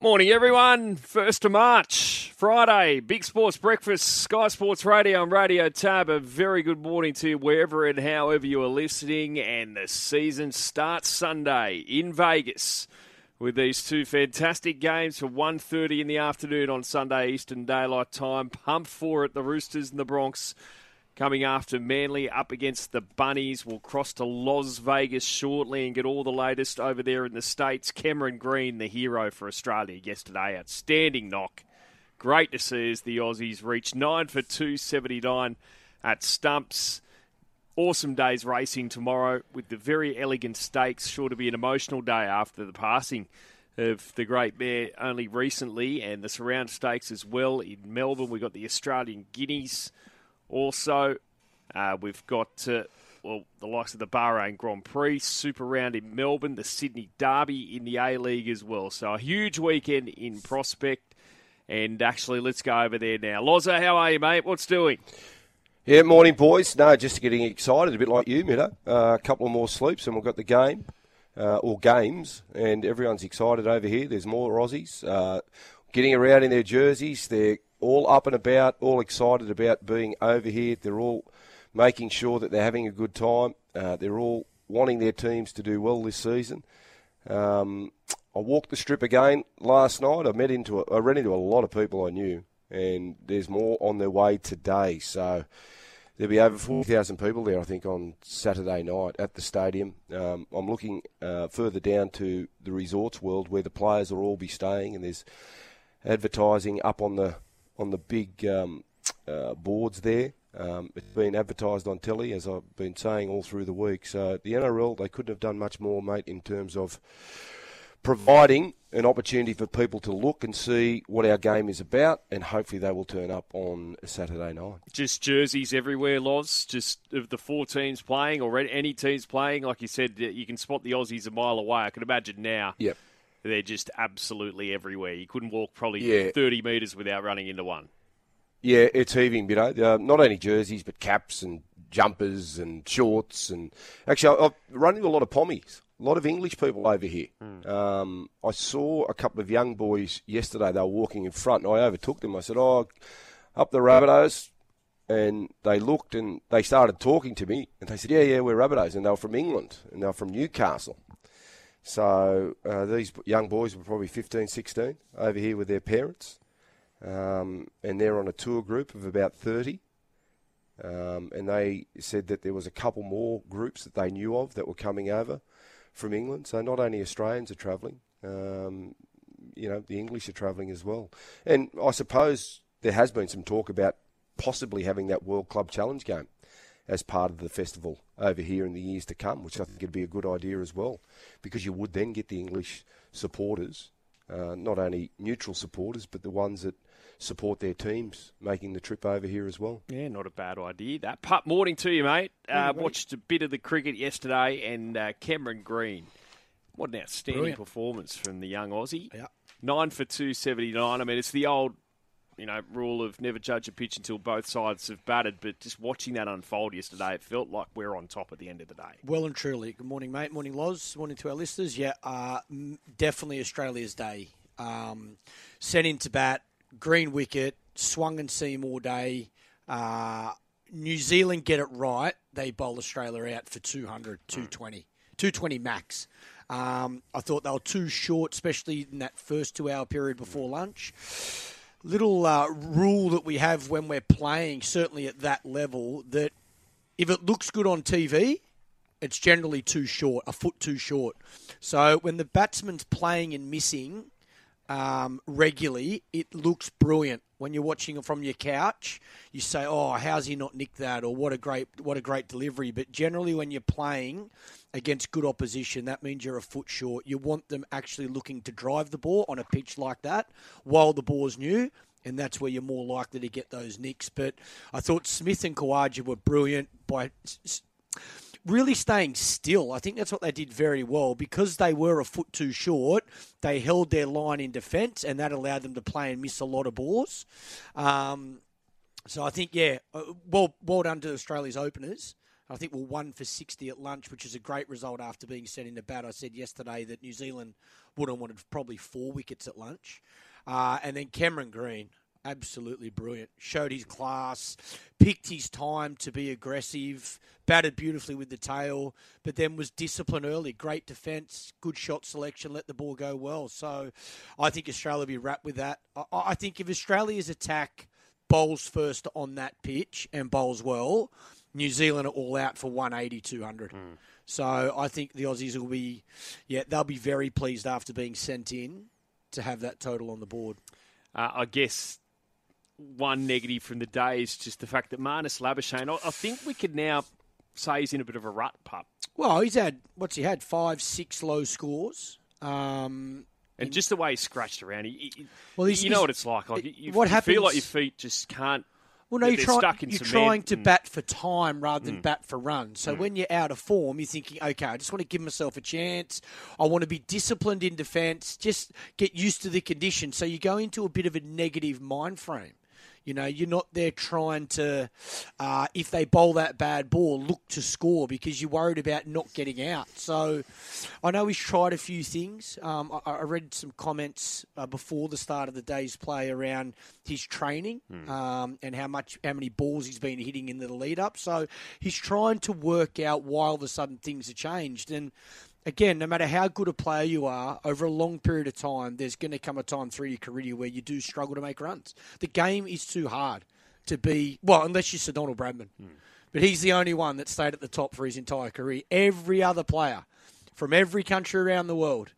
Morning, everyone. 1st of March, Friday, Big Sports Breakfast, Sky Sports Radio and Radio Tab. A very good morning to you wherever and however you are listening. And the season starts Sunday in Vegas with these two fantastic games for 1.30 in the afternoon on Sunday Eastern Daylight Time. Pumped for it, the Roosters and the Broncos coming after Manly up against the Bunnies. We'll cross to Las Vegas shortly and get all the latest over there in the States. Cameron Green, the hero for Australia yesterday. Outstanding knock. Great to see as the Aussies reach 9 for 279 at Stumps. Awesome days racing tomorrow with the Verry Elegant stakes. Sure to be an emotional day after the passing of the great mare only recently, and the surround stakes as well in Melbourne. We've got the Australian Guineas also, uh, we've got uh, well the likes of the Bahrain Grand Prix, Super Round in Melbourne, the Sydney Derby in the A League as well. So a huge weekend in prospect. And actually, let's go over there now. Loza, how are you, mate? What's doing? Yeah, morning, boys. No, just getting excited, a bit like you, Mido. Uh, a couple of more sleeps, and we've got the game, uh, or games, and everyone's excited over here. There's more Aussies uh, getting around in their jerseys. They're all up and about, all excited about being over here. They're all making sure that they're having a good time. Uh, they're all wanting their teams to do well this season. Um, I walked the strip again last night. I met into, a, I ran into a lot of people I knew, and there's more on their way today. So there'll be over 4,000 people there, I think, on Saturday night at the stadium. Um, I'm looking uh, further down to the resorts world where the players will all be staying, and there's advertising up on the on the big um, uh, boards there. Um, it's been advertised on telly, as I've been saying all through the week. So the NRL, they couldn't have done much more, mate, in terms of providing an opportunity for people to look and see what our game is about, and hopefully they will turn up on Saturday night. Just jerseys everywhere, Loz. Just of the four teams playing, or any teams playing. Like you said, you can spot the Aussies a mile away. I can imagine now. Yep. They're just absolutely everywhere. You couldn't walk probably Yeah. 30 metres without running into one. Yeah, it's heaving, you know. Uh, not only jerseys, but caps and jumpers and shorts. And actually, I've run into a lot of pommies, a lot of English people over here. Um, I saw a couple of young boys yesterday. They were walking in front, and I overtook them. I said, "Oh, up the Rabbitohs," and they looked and they started talking to me, and they said, "Yeah, yeah, we're Rabbitohs," and they were from England, and they were from Newcastle. So uh, these young boys were probably 15, 16 over here with their parents um, and they're on a tour group of about 30. Um, and they said that there was a couple more groups that they knew of that were coming over from England. So not only Australians are travelling, um, you know, the English are travelling as well. And I suppose there has been some talk about possibly having that World Club Challenge game as part of the festival over here in the years to come, which I think would be a good idea as well, because you would then get the English supporters, uh, not only neutral supporters, but the ones that support their teams making the trip over here as well. Yeah, not a bad idea. That pup morning to you, mate. Uh, watched a bit of the cricket yesterday, and uh, Cameron Green. What an outstanding Brilliant. performance from the young Aussie. Yeah. Nine for two seventy nine. I mean, it's the old, you know, rule of never judge a pitch until both sides have batted. But just watching that unfold yesterday, it felt like we're on top at the end of the day. Well and truly. Good morning, mate. Morning, Loz. Morning to our listeners. Yeah, uh, definitely Australia's day. Um, sent into bat, green wicket, swung and seam all day. Uh, New Zealand get it right. They bowl Australia out for 200, 220, 220 max. Um, I thought they were too short, especially in that first two hour period before lunch. Little uh, rule that we have when we're playing, certainly at that level, that if it looks good on TV, it's generally too short, a foot too short. So when the batsman's playing and missing um, regularly, it looks brilliant. When you're watching it from your couch, you say, "Oh, how's he not nicked that?" or "What a great, what a great delivery." But generally, when you're playing against good opposition, that means you're a foot short. You want them actually looking to drive the ball on a pitch like that while the ball's new and that's where you're more likely to get those nicks. But I thought Smith and Khawaja were brilliant by really staying still. I think that's what they did very well because they were a foot too short. They held their line in defence, and that allowed them to play and miss a lot of balls. Um, so I think, yeah, uh, well, well done to Australia's openers. I think we're one for 60 at lunch, which is a great result after being sent into bat. I said yesterday that New Zealand would have wanted probably four wickets at lunch. Uh, and then Cameron Green, absolutely brilliant. Showed his class, picked his time to be aggressive, batted beautifully with the tail, but then was disciplined early. Great defence, good shot selection, let the ball go well. So I think Australia will be wrapped with that. I, I think if Australia's attack bowls first on that pitch and bowls well, New Zealand are all out for 180, 200. Mm. So I think the Aussies will be, yeah, they'll be very pleased after being sent in to have that total on the board. Uh, I guess one negative from the day is just the fact that Marnus Labuschagne, I, I think we could now say he's in a bit of a rut, pup. Well, he's had, what's he had? Five, six low scores. Um, and just the way he scratched around, he, he well, you know what it's like. Like you, what you happens, feel like your feet just can't well, no, you're, try, you're trying to bat for time rather than mm. bat for runs. So mm. when you're out of form, you're thinking, okay, I just want to give myself a chance. I want to be disciplined in defence, just get used to the conditions. So you go into a bit of a negative mind frame. You know, you're not there trying to, uh, if they bowl that bad ball, look to score because you're worried about not getting out. So I know he's tried a few things. Um, I, I, read some comments uh, before the start of the day's play around his training mm. um, and how much, how many balls he's been hitting in the lead up. So he's trying to work out why all of a sudden things have changed. And again, no matter how good a player you are, over a long period of time, there's going to come a time through your career where you do struggle to make runs. The game is too hard to be, well, unless you're Sir Donald Bradman. Hmm. But he's the only one that stayed at the top for his entire career. Every other player from every country around the world,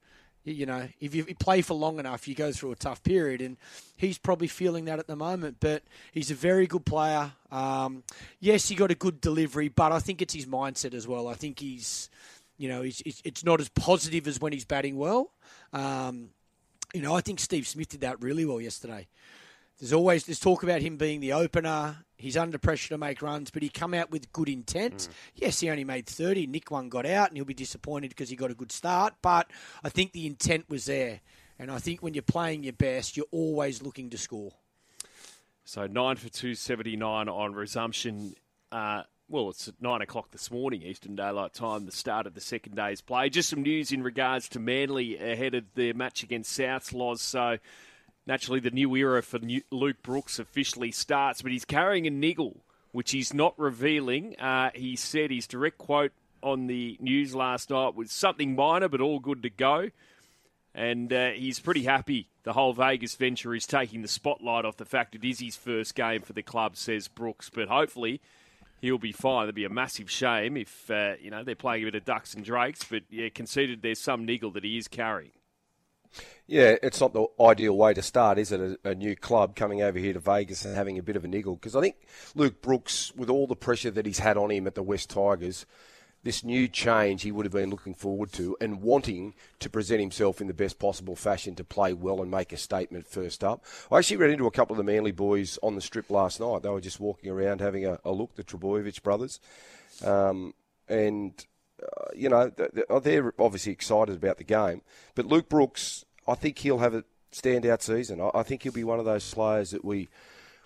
you know, if you play for long enough, you go through a tough period. And he's probably feeling that at the moment. But he's a very good player. Um, yes, he got a good delivery, but I think it's his mindset as well. I think he's you know, he's, it's not as positive as when he's batting well. Um, you know, I think Steve Smith did that really well yesterday. There's always there's talk about him being the opener. He's under pressure to make runs, but he come out with good intent. Mm. Yes, he only made 30. Nick one got out, and he'll be disappointed because he got a good start. But I think the intent was there, and I think when you're playing your best, you're always looking to score. So nine for two seventy nine on resumption. Uh, well, it's at nine o'clock this morning, Eastern Daylight Time, the start of the second day's play. Just some news in regards to Manly ahead of their match against Souths Loz. So, naturally, the new era for Luke Brooks officially starts, but he's carrying a niggle, which he's not revealing. Uh, he said his direct quote on the news last night was something minor, but all good to go. And uh, he's pretty happy. The whole Vegas venture is taking the spotlight off the fact it is his first game for the club, says Brooks. But hopefully, he'll be fine. It'd be a massive shame if uh, you know they're playing a bit of ducks and drakes, but yeah, conceded there's some niggle that he is carrying. Yeah, it's not the ideal way to start, is it? A, a new club coming over here to Vegas and having a bit of a niggle because I think Luke Brooks, with all the pressure that he's had on him at the West Tigers, this new change he would have been looking forward to and wanting to present himself in the best possible fashion to play well and make a statement first up. I actually ran into a couple of the Manly boys on the strip last night. They were just walking around having a, a look, the Trbojevic brothers. Um, and, uh, you know, they're obviously excited about the game. But Luke Brooks, I think he'll have a standout season. I think he'll be one of those players that we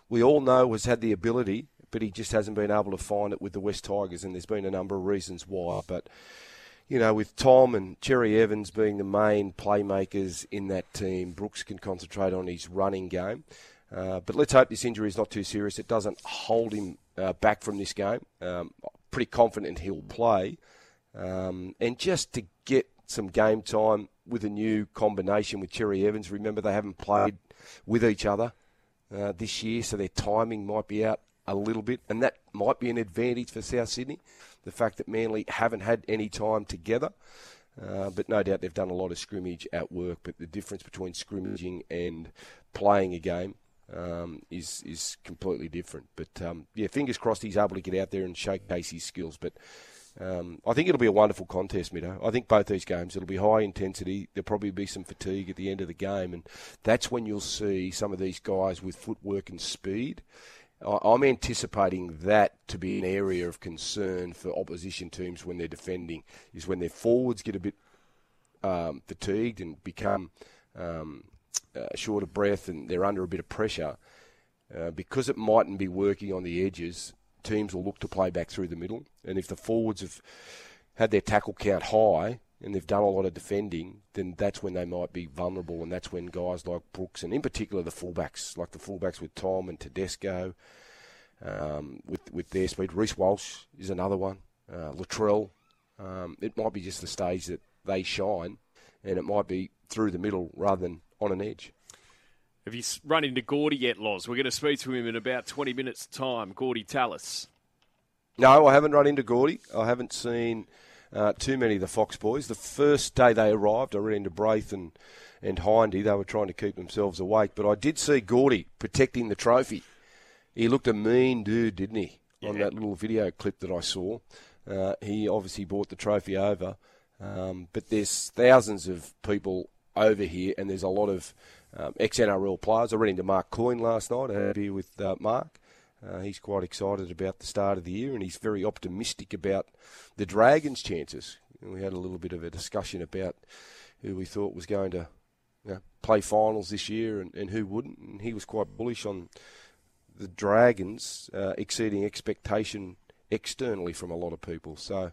we all know has had the ability but he just hasn't been able to find it with the West Tigers, and there's been a number of reasons why. But you know, with Tom and Cherry Evans being the main playmakers in that team, Brooks can concentrate on his running game. Uh, but let's hope this injury is not too serious. It doesn't hold him uh, back from this game. Um, pretty confident he'll play. Um, and just to get some game time with a new combination with Cherry Evans. Remember, they haven't played with each other uh, this year, so their timing might be out a little bit, and that might be an advantage for South Sydney. The fact that Manly haven't had any time together. Uh, but no doubt they've done a lot of scrimmage at work. But the difference between scrimmaging and playing a game um, is is completely different. But um, yeah, fingers crossed he's able to get out there and showcase his skills. But um, I think it'll be a wonderful contest, Mido. I think both these games it'll be high intensity. There'll probably be some fatigue at the end of the game, and that's when you'll see some of these guys with footwork and speed I'm anticipating that to be an area of concern for opposition teams when they're defending, is when their forwards get a bit um, fatigued and become um, uh, short of breath and they're under a bit of pressure. Uh, because it mightn't be working on the edges, teams will look to play back through the middle. And if the forwards have had their tackle count high and they've done a lot of defending, then that's when they might be vulnerable. And that's when guys like Brooks, and in particular the fullbacks, like the fullbacks with Tom and Tedesco, um, with, with their speed. Reece Walsh is another one. Uh, Latrell. Um, it might be just the stage that they shine, and it might be through the middle rather than on an edge. Have you run into Gordy yet, Loz? We're going to speak to him in about 20 minutes' time. Gordy Tallis. No, I haven't run into Gordy. I haven't seen uh, too many of the Fox boys. The first day they arrived, I ran into Braith and, and Hindy. They were trying to keep themselves awake. But I did see Gordy protecting the trophy. He looked a mean dude, didn't he, yeah. on that little video clip that I saw. Uh, he obviously brought the trophy over. Um, but there's thousands of people over here, and there's a lot of um, ex NRL players. I ran into Mark Coyne last night. I had a beer with uh, Mark. Uh, he's quite excited about the start of the year, and he's very optimistic about the Dragons' chances. We had a little bit of a discussion about who we thought was going to you know, play finals this year and, and, who wouldn't. And he was quite bullish on the Dragons uh, exceeding expectation externally from a lot of people. So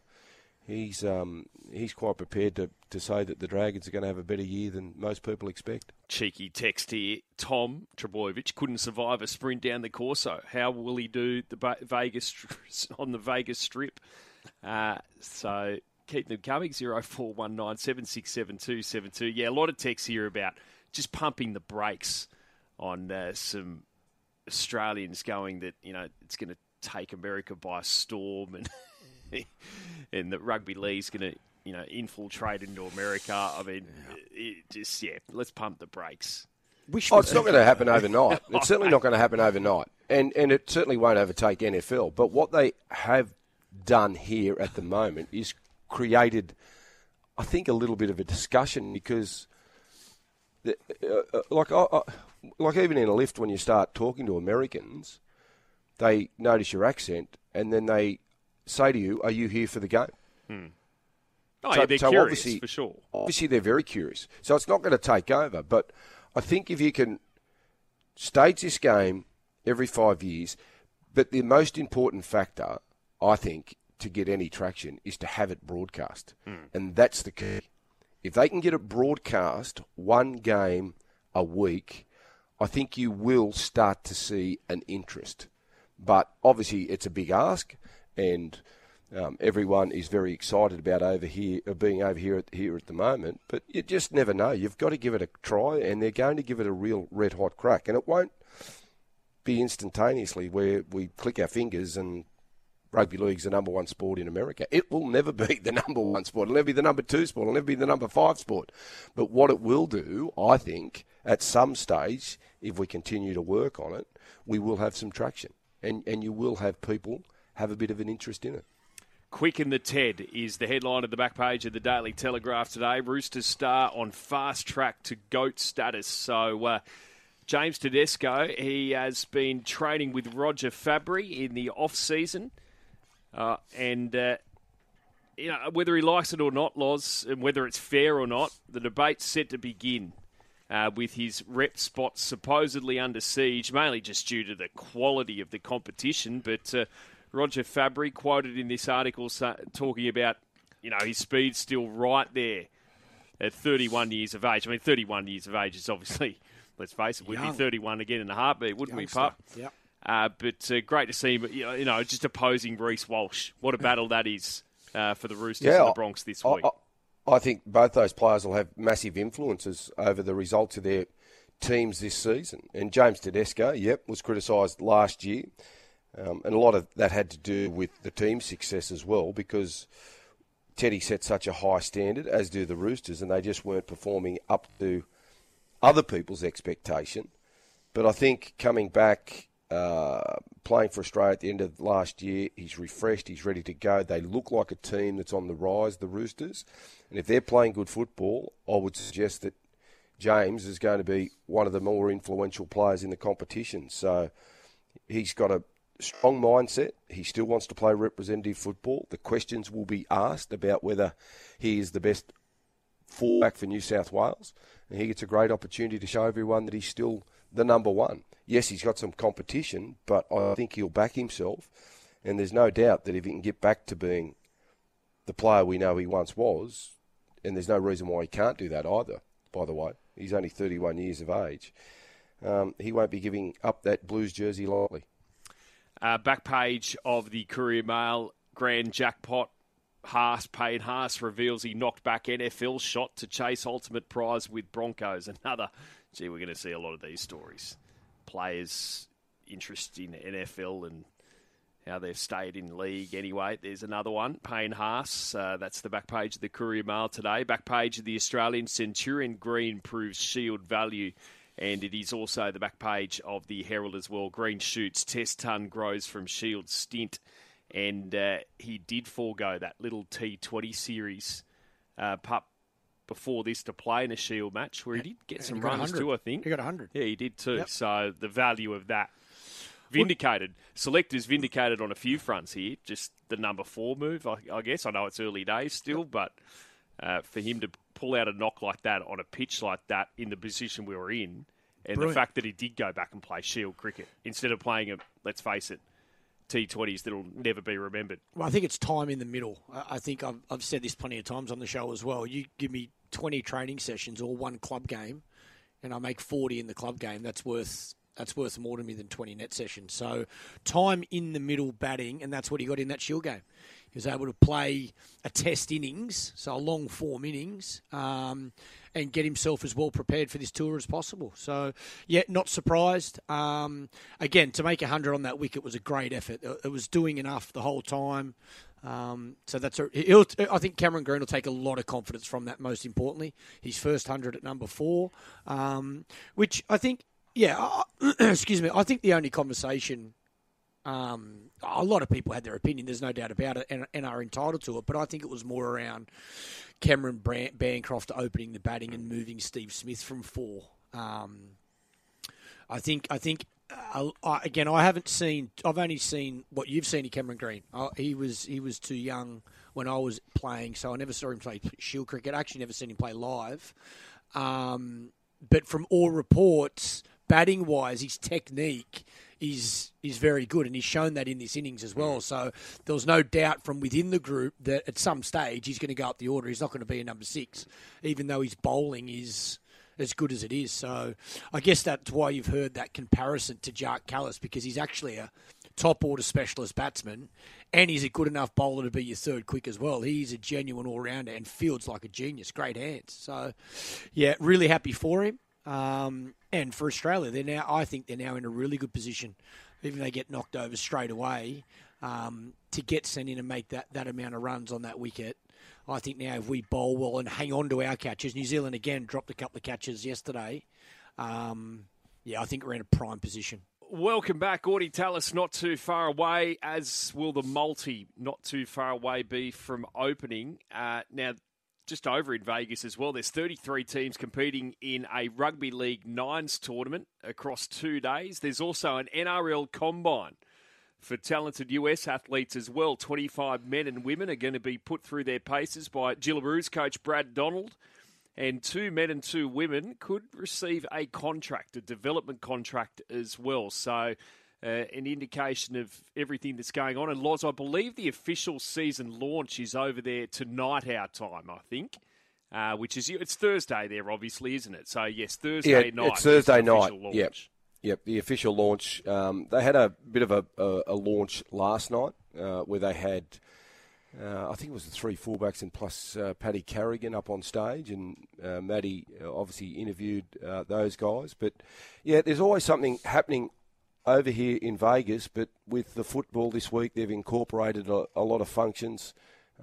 he's um, he's quite prepared to, to say that the Dragons are going to have a better year than most people expect. Cheeky text here. Tom Trbojevic couldn't survive a sprint down the Corso. How will he do the Vegas on the Vegas Strip? Uh, so keep them coming. Zero four one nine seven six seven two seven two. Yeah, a lot of texts here about just pumping the brakes on uh, some Australians going that you know it's going to take America by storm and. and that rugby league's going to you know infiltrate into America. I mean, it just yeah, let's pump the brakes. oh, it's not going to happen overnight. It's certainly not going to happen overnight, and and it certainly won't overtake NFL. But what they have done here at the moment is created, I think, a little bit of a discussion because, the, uh, uh, like, uh, like even in a lift when you start talking to Americans, they notice your accent and then they say to you, "Are you here for the game?" Hmm. Oh, so, yeah, they're so curious for sure. Obviously, they're very curious. So it's not going to take over. But I think if you can stage this game every five years, but the most important factor, I think, to get any traction is to have it broadcast, hmm. and that's the key. If they can get it broadcast one game a week, I think you will start to see an interest. But obviously, it's a big ask and um, everyone is very excited about over here uh, being over here at, here at the moment. But you just never know. You've got to give it a try, and they're going to give it a real red hot crack, and it won't be instantaneously where we click our fingers and rugby league's the number one sport in America. It will never be the number one sport. It'll never be the number two sport. It'll never be the number five sport. But what it will do, I think, at some stage, if we continue to work on it, we will have some traction. And, and you will have people have a bit of an interest in it. Quick in the TED is the headline of the back page of the Daily Telegraph today. Roosters star on fast track to GOAT status. So, uh, James Tedesco, he has been training with Roger Fabri in the off season. Uh, and, uh, you know, whether he likes it or not, Loz, and whether it's fair or not, the debate's set to begin. Uh, with his rep spot supposedly under siege, mainly just due to the quality of the competition. But uh, Roger Fabri quoted in this article talking about, you know, his speed's still right there at 31 years of age. I mean, 31 years of age is obviously, let's face it, we'd Young. be 31 again in a heartbeat, wouldn't Youngster. we, Pup? Yep. Uh, but uh, great to see him, you know, just opposing Reece Walsh. What a battle that is uh, for the Roosters yeah, and the Broncos this week. I, I think both those players will have massive influences over the results of their teams this season. And James Tedesco, yep, was criticised last year. Um, and a lot of that had to do with the team's success as well, because Teddy set such a high standard, as do the Roosters, and they just weren't performing up to other people's expectation. But I think coming back, uh, playing for Australia at the end of last year, he's refreshed, he's ready to go. They look like a team that's on the rise, the Roosters. And if they're playing good football, I would suggest that James is going to be one of the more influential players in the competition. So he's got a strong mindset. He still wants to play representative football. The questions will be asked about whether he is the best fullback for New South Wales. And he gets a great opportunity to show everyone that he's still the number one. Yes, he's got some competition, but I think he'll back himself. And there's no doubt that if he can get back to being the player we know he once was, and there's no reason why he can't do that either, by the way, he's only 31 years of age, um, he won't be giving up that Blues jersey lightly. Uh, back page of the Courier Mail grand jackpot. Haas, Payne Haas reveals he knocked back NFL shot to chase ultimate prize with Broncos. Another, gee, we're going to see a lot of these stories. Players' interest in NFL and how they've stayed in league anyway. There's another one, Payne Haas. Uh, that's the back page of the Courier Mail today. Back page of the Australian Centurion Green proves shield value and it is also the back page of the Herald as well. Green shoots, test ton grows from Shield stint, and uh, he did forego that little T20 series uh, pup before this to play in a Shield match where he did get some runs too, I think. He got 100. Yeah, he did too. Yep. So the value of that vindicated. Selectors vindicated on a few fronts here. Just the number four move, I, I guess. I know it's early days still, but uh, for him to pull out a knock like that on a pitch like that in the position we were in, and Brilliant. the fact that he did go back and play Shield cricket instead of playing a, let's face it, T20s that'll never be remembered. Well, I think it's time in the middle. I think I've, I've said this plenty of times on the show as well. You give me 20 training sessions or one club game, and I make 40 in the club game. That's worth that's worth more to me than 20 net sessions. So time in the middle batting, and that's what he got in that Shield game. Was able to play a test innings, so a long form innings, um, and get himself as well prepared for this tour as possible. So, yeah, not surprised. Um, again, to make 100 on that wicket was a great effort. It was doing enough the whole time. Um, so that's a, I think Cameron Green will take a lot of confidence from that. Most importantly, his first hundred at number four, um, which I think, yeah, excuse me, I think the only conversation um, a lot of people had their opinion. There's no doubt about it, and, and, are entitled to it. But I think it was more around Cameron Bancroft opening the batting and moving Steve Smith from four. Um, I think. I think. Uh, I, again, I haven't seen. I've only seen what you've seen in Cameron Green. Uh, he was he was too young when I was playing, so I never saw him play Shield cricket. I actually never seen him play live. Um, but from all reports, batting wise, his technique is is very good, and he's shown that in this innings as well. So there was no doubt from within the group that at some stage he's going to go up the order. He's not going to be a number six, even though his bowling is as good as it is. So I guess that's why you've heard that comparison to Jacques Kallis because he's actually a top order specialist batsman, and he's a good enough bowler to be your third quick as well. He's a genuine all rounder and fields like a genius. Great hands. So yeah, really happy for him. Um, and for Australia, they're now I think they're now in a really good position, even if they get knocked over straight away, um, to get sent in and make that, that amount of runs on that wicket. I think now if we bowl well and hang on to our catches, New Zealand again dropped a couple of catches yesterday. Um, yeah, I think we're in a prime position. Welcome back, Gordy Tallis. Not too far away, as will the multi. Not too far away be from opening. Uh, now, just over in Vegas as well. There's 33 teams competing in a Rugby League Nines tournament across two days. There's also an NRL Combine for talented US athletes as well. 25 men and women are going to be put through their paces by Jillaroos coach Brad Donald. And two men and two women could receive a contract, a development contract as well. So uh, an indication of everything that's going on. And Loz, I believe the official season launch is over there tonight, our time. I think. Uh, which is it's Thursday there, obviously, isn't it? So yes, Thursday yeah, night. It's Thursday night. Yep, yep. The official launch. Um, they had a bit of a, a, a launch last night uh, where they had, uh, I think it was the three fullbacks and plus uh, Paddy Carrigan up on stage, and uh, Maddie uh, obviously interviewed those guys. But yeah, there's always something happening over here in Vegas, but with the football this week, they've incorporated a, a lot of functions.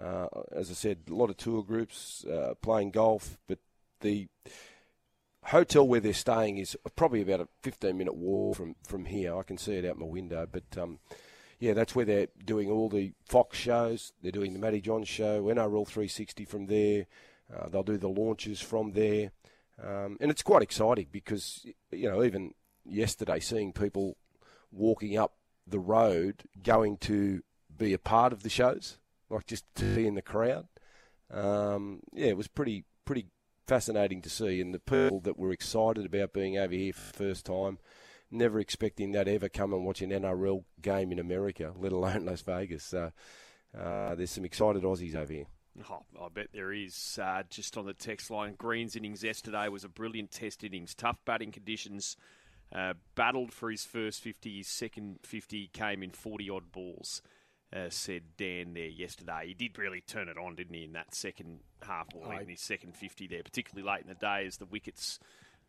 Uh, as I said, a lot of tour groups uh, playing golf, but the hotel where they're staying is probably about a 15 minute walk from, from here. I can see it out my window, but um, yeah, that's where they're doing all the Fox shows. They're doing the Matty John show, NRL 360 from there. Uh, they'll do the launches from there. Um, and it's quite exciting because, you know, even yesterday seeing people walking up the road going to be a part of the shows, like just to be in the crowd. Um, yeah, it was pretty pretty fascinating to see, and the people that were excited about being over here for the first time. never expecting that ever come and watch an NRL game in America, let alone Las Vegas. So uh, there's some excited Aussies over here. Oh, I bet there is. Uh, just on the text line, Green's innings yesterday was a brilliant test innings. Tough batting conditions. Uh, battled for his first 50. His second 50 came in 40 odd balls, uh, said Dan there yesterday. He did really turn it on, didn't he, in that second half or in his second 50 there, particularly late in the day as the wickets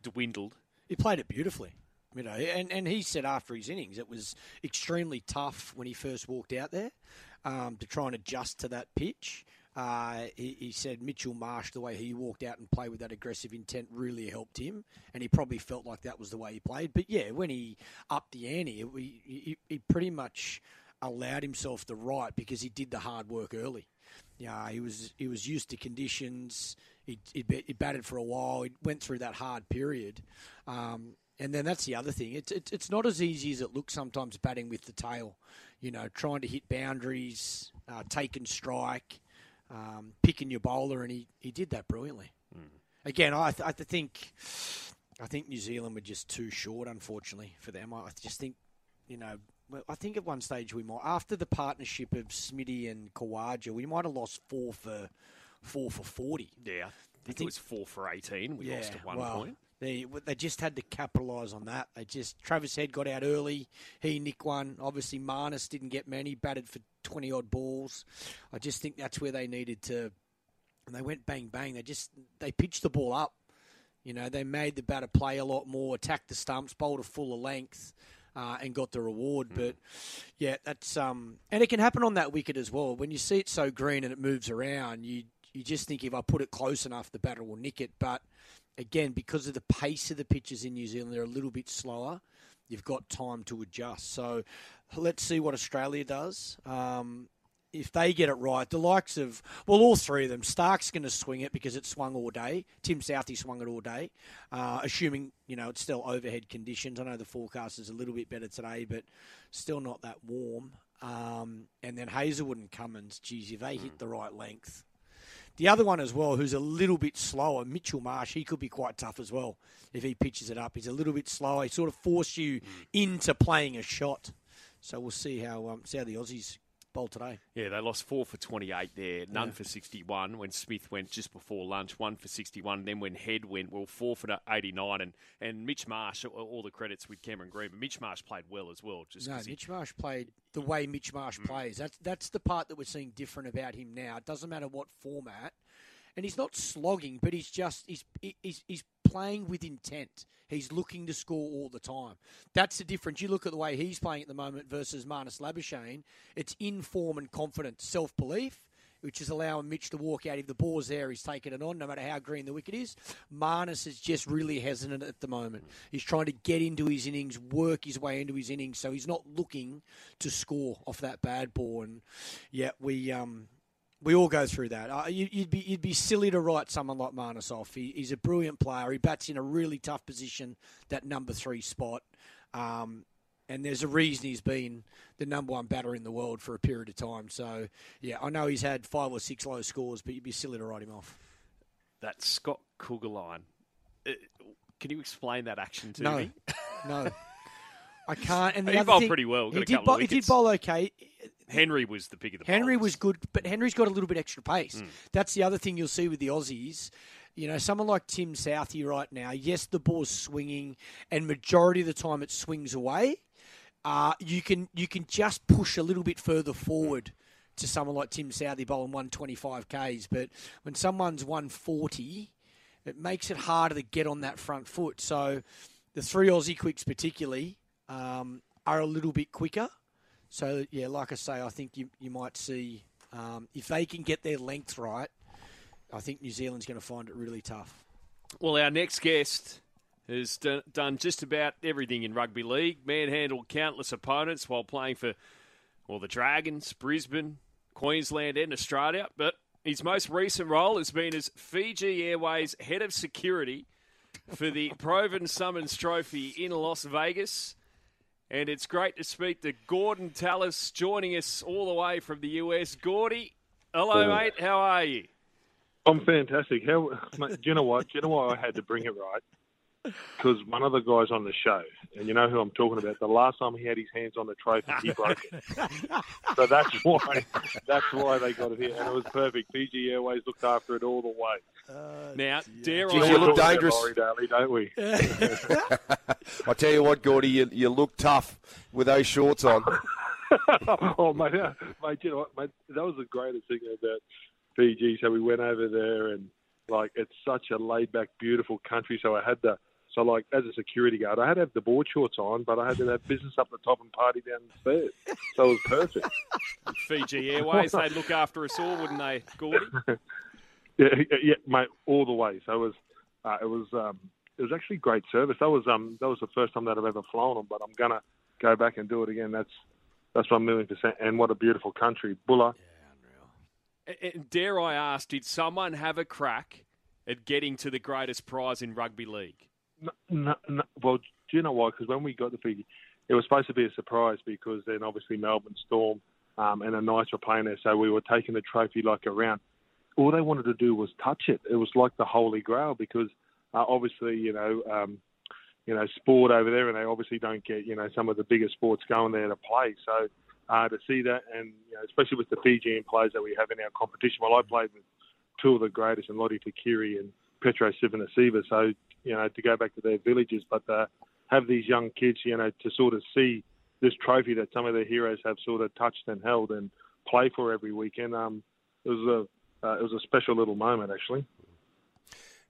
dwindled. He played it beautifully. You know, and, and he said after his innings it was extremely tough when he first walked out there um, to try and adjust to that pitch. Uh, he, he, said Mitchell Marsh, the way he walked out and played with that aggressive intent, really helped him, and he probably felt like that was the way he played. But yeah, when he upped the ante, he, he, he pretty much allowed himself the right because he did the hard work early. Yeah, he was he was used to conditions. He, he, batted for a while. He went through that hard period, um, and then that's the other thing. It's, it's it's not as easy as it looks sometimes batting with the tail. You know, trying to hit boundaries, uh, taking strike um, picking your bowler, and he, he did that brilliantly. Mm. Again, I, th- I think I think New Zealand were just too short, unfortunately, for them. I just think, you know, I think at one stage we might, after the partnership of Smitty and Khawaja, we might have lost four for four for forty. Yeah, I think, I think it was four for eighteen. We yeah, lost at one well, point. They they just had to capitalise on that. They just Travis Head got out early. He nicked one. Obviously, Marnus didn't get many. Batted for twenty odd balls. I just think that's where they needed to. And they went bang bang. They just they pitched the ball up. You know, they made the batter play a lot more, attacked the stumps, bowled a fuller length. Uh, and got the reward. Mm. But yeah, that's um, and it can happen on that wicket as well. When you see it so green and it moves around, you you just think if I put it close enough, the batter will nick it. But again, because of the pace of the pitches in New Zealand, they're a little bit slower. You've got time to adjust. So let's see what Australia does. Um, if they get it right, the likes of well, all three of them. Stark's going to swing it because it swung all day. Tim Southee swung it all day, uh, assuming you know it's still overhead conditions. I know the forecast is a little bit better today, but still not that warm. Um, and then Hazlewood and Cummins, geez, if they hit the right length, the other one as well, who's a little bit slower, Mitchell Marsh, he could be quite tough as well if he pitches it up. He's a little bit slower. He sort of force you into playing a shot. So we'll see how um, see how the Aussies bowl today. Yeah, they lost four for 28 there, none yeah. for 61 when Smith went just before lunch, one for 61. Then when Head went, well, four for 89. And, and Mitch Marsh, all the credits with Cameron Green, but Mitch Marsh played well as well. Just no, Mitch he... Marsh played the way Mitch Marsh mm. plays. That's, that's the part that we're seeing different about him now. It doesn't matter what format. And he's not slogging, but he's just he's, he's, he's playing with intent. He's looking to score all the time. That's the difference. You look at the way he's playing at the moment versus Marnus Labuschagne. It's in form and confidence, self belief, which is allowing Mitch to walk out. If the ball's there, he's taking it on, no matter how green the wicket is. Marnus is just really hesitant at the moment. He's trying to get into his innings, work his way into his innings, so he's not looking to score off that bad ball. And yeah, we um, we all go through that. Uh, you, would be you'd be silly to write someone like Marnus off. He, he's a brilliant player. He bats in a really tough position, that number three spot. Um, and there's a reason he's been the number one batter in the world for a period of time. So, yeah, I know he's had five or six low scores, but you'd be silly to write him off. That Scott Kuggeleijn. Uh, can you explain that action to no. me? no. I can't. And the he bowled pretty well. He did, bowl, he did bowl okay. Henry was the pick of the Henry bowlers. was good, but Henry's got a little bit extra pace. Mm. That's the other thing you'll see with the Aussies. You know, someone like Tim Southee right now, yes, the ball's swinging, and majority of the time it swings away. Uh, you can you can just push a little bit further forward to someone like Tim Southee bowling 125 Ks, but when someone's 140, it makes it harder to get on that front foot. So the three Aussie quicks particularly um, are a little bit quicker. So yeah, like I say, I think you you might see um, if they can get their length right. I think New Zealand's going to find it really tough. Well, our next guest has done just about everything in rugby league. Manhandled countless opponents while playing for well the Dragons, Brisbane, Queensland, and Australia. But his most recent role has been as Fiji Airways head of security for the Provan Summons Trophy in Las Vegas. And it's great to speak to Gordon Tallis joining us all the way from the US. Gordy, hello, mate. How are you? I'm fantastic. How, mate, do you know what? Do you know why I had to bring it right? Because one of the guys on the show, and you know who I'm talking about, the last time he had his hands on the trophy, he broke it. so that's why that's why they got it here, and it was perfect. Fiji Airways looked after it all the way. Uh, now, dare Geez, I? you look dangerous. Laurie Daley, don't we? I tell you what, Gordy, you, you look tough with those shorts on. oh, mate, uh, mate, you know what, mate, that was the greatest thing about Fiji. So we went over there, and like it's such a laid-back, beautiful country. So I had to, so like as a security guard, I had to have the board shorts on, but I had to have business up the top and party downstairs. So it was perfect. Fiji Airways, they'd look after us all, wouldn't they, Gordy? Yeah, yeah, mate, all the way. So it was, uh, it was, um, it was actually great service. That was, um, that was the first time that I've ever flown them, but I'm gonna go back and do it again. That's, that's one million percent. And what a beautiful country, Bulla. And dare I ask, did someone have a crack at getting to the greatest prize in rugby league? No, no. Well, do you know why? Because when we got the Fiji, it was supposed to be a surprise because then obviously Melbourne Storm um, and the Knights were playing there, so we were taking the trophy like around. All they wanted to do was touch it. It was like the Holy Grail because uh, obviously, you know, um, you know, sport over there, and they obviously don't get, you know, some of the bigger sports going there to play. So uh, to see that, and you know, especially with the Fijian players that we have in our competition. Well, I played with two of the greatest, and Lote Tuqiri and Petero Civoniceva. So you know, to go back to their villages, but uh, have these young kids, you know, to sort of see this trophy that some of their heroes have sort of touched and held and play for every weekend. Um, it was a uh, it was a special little moment, actually.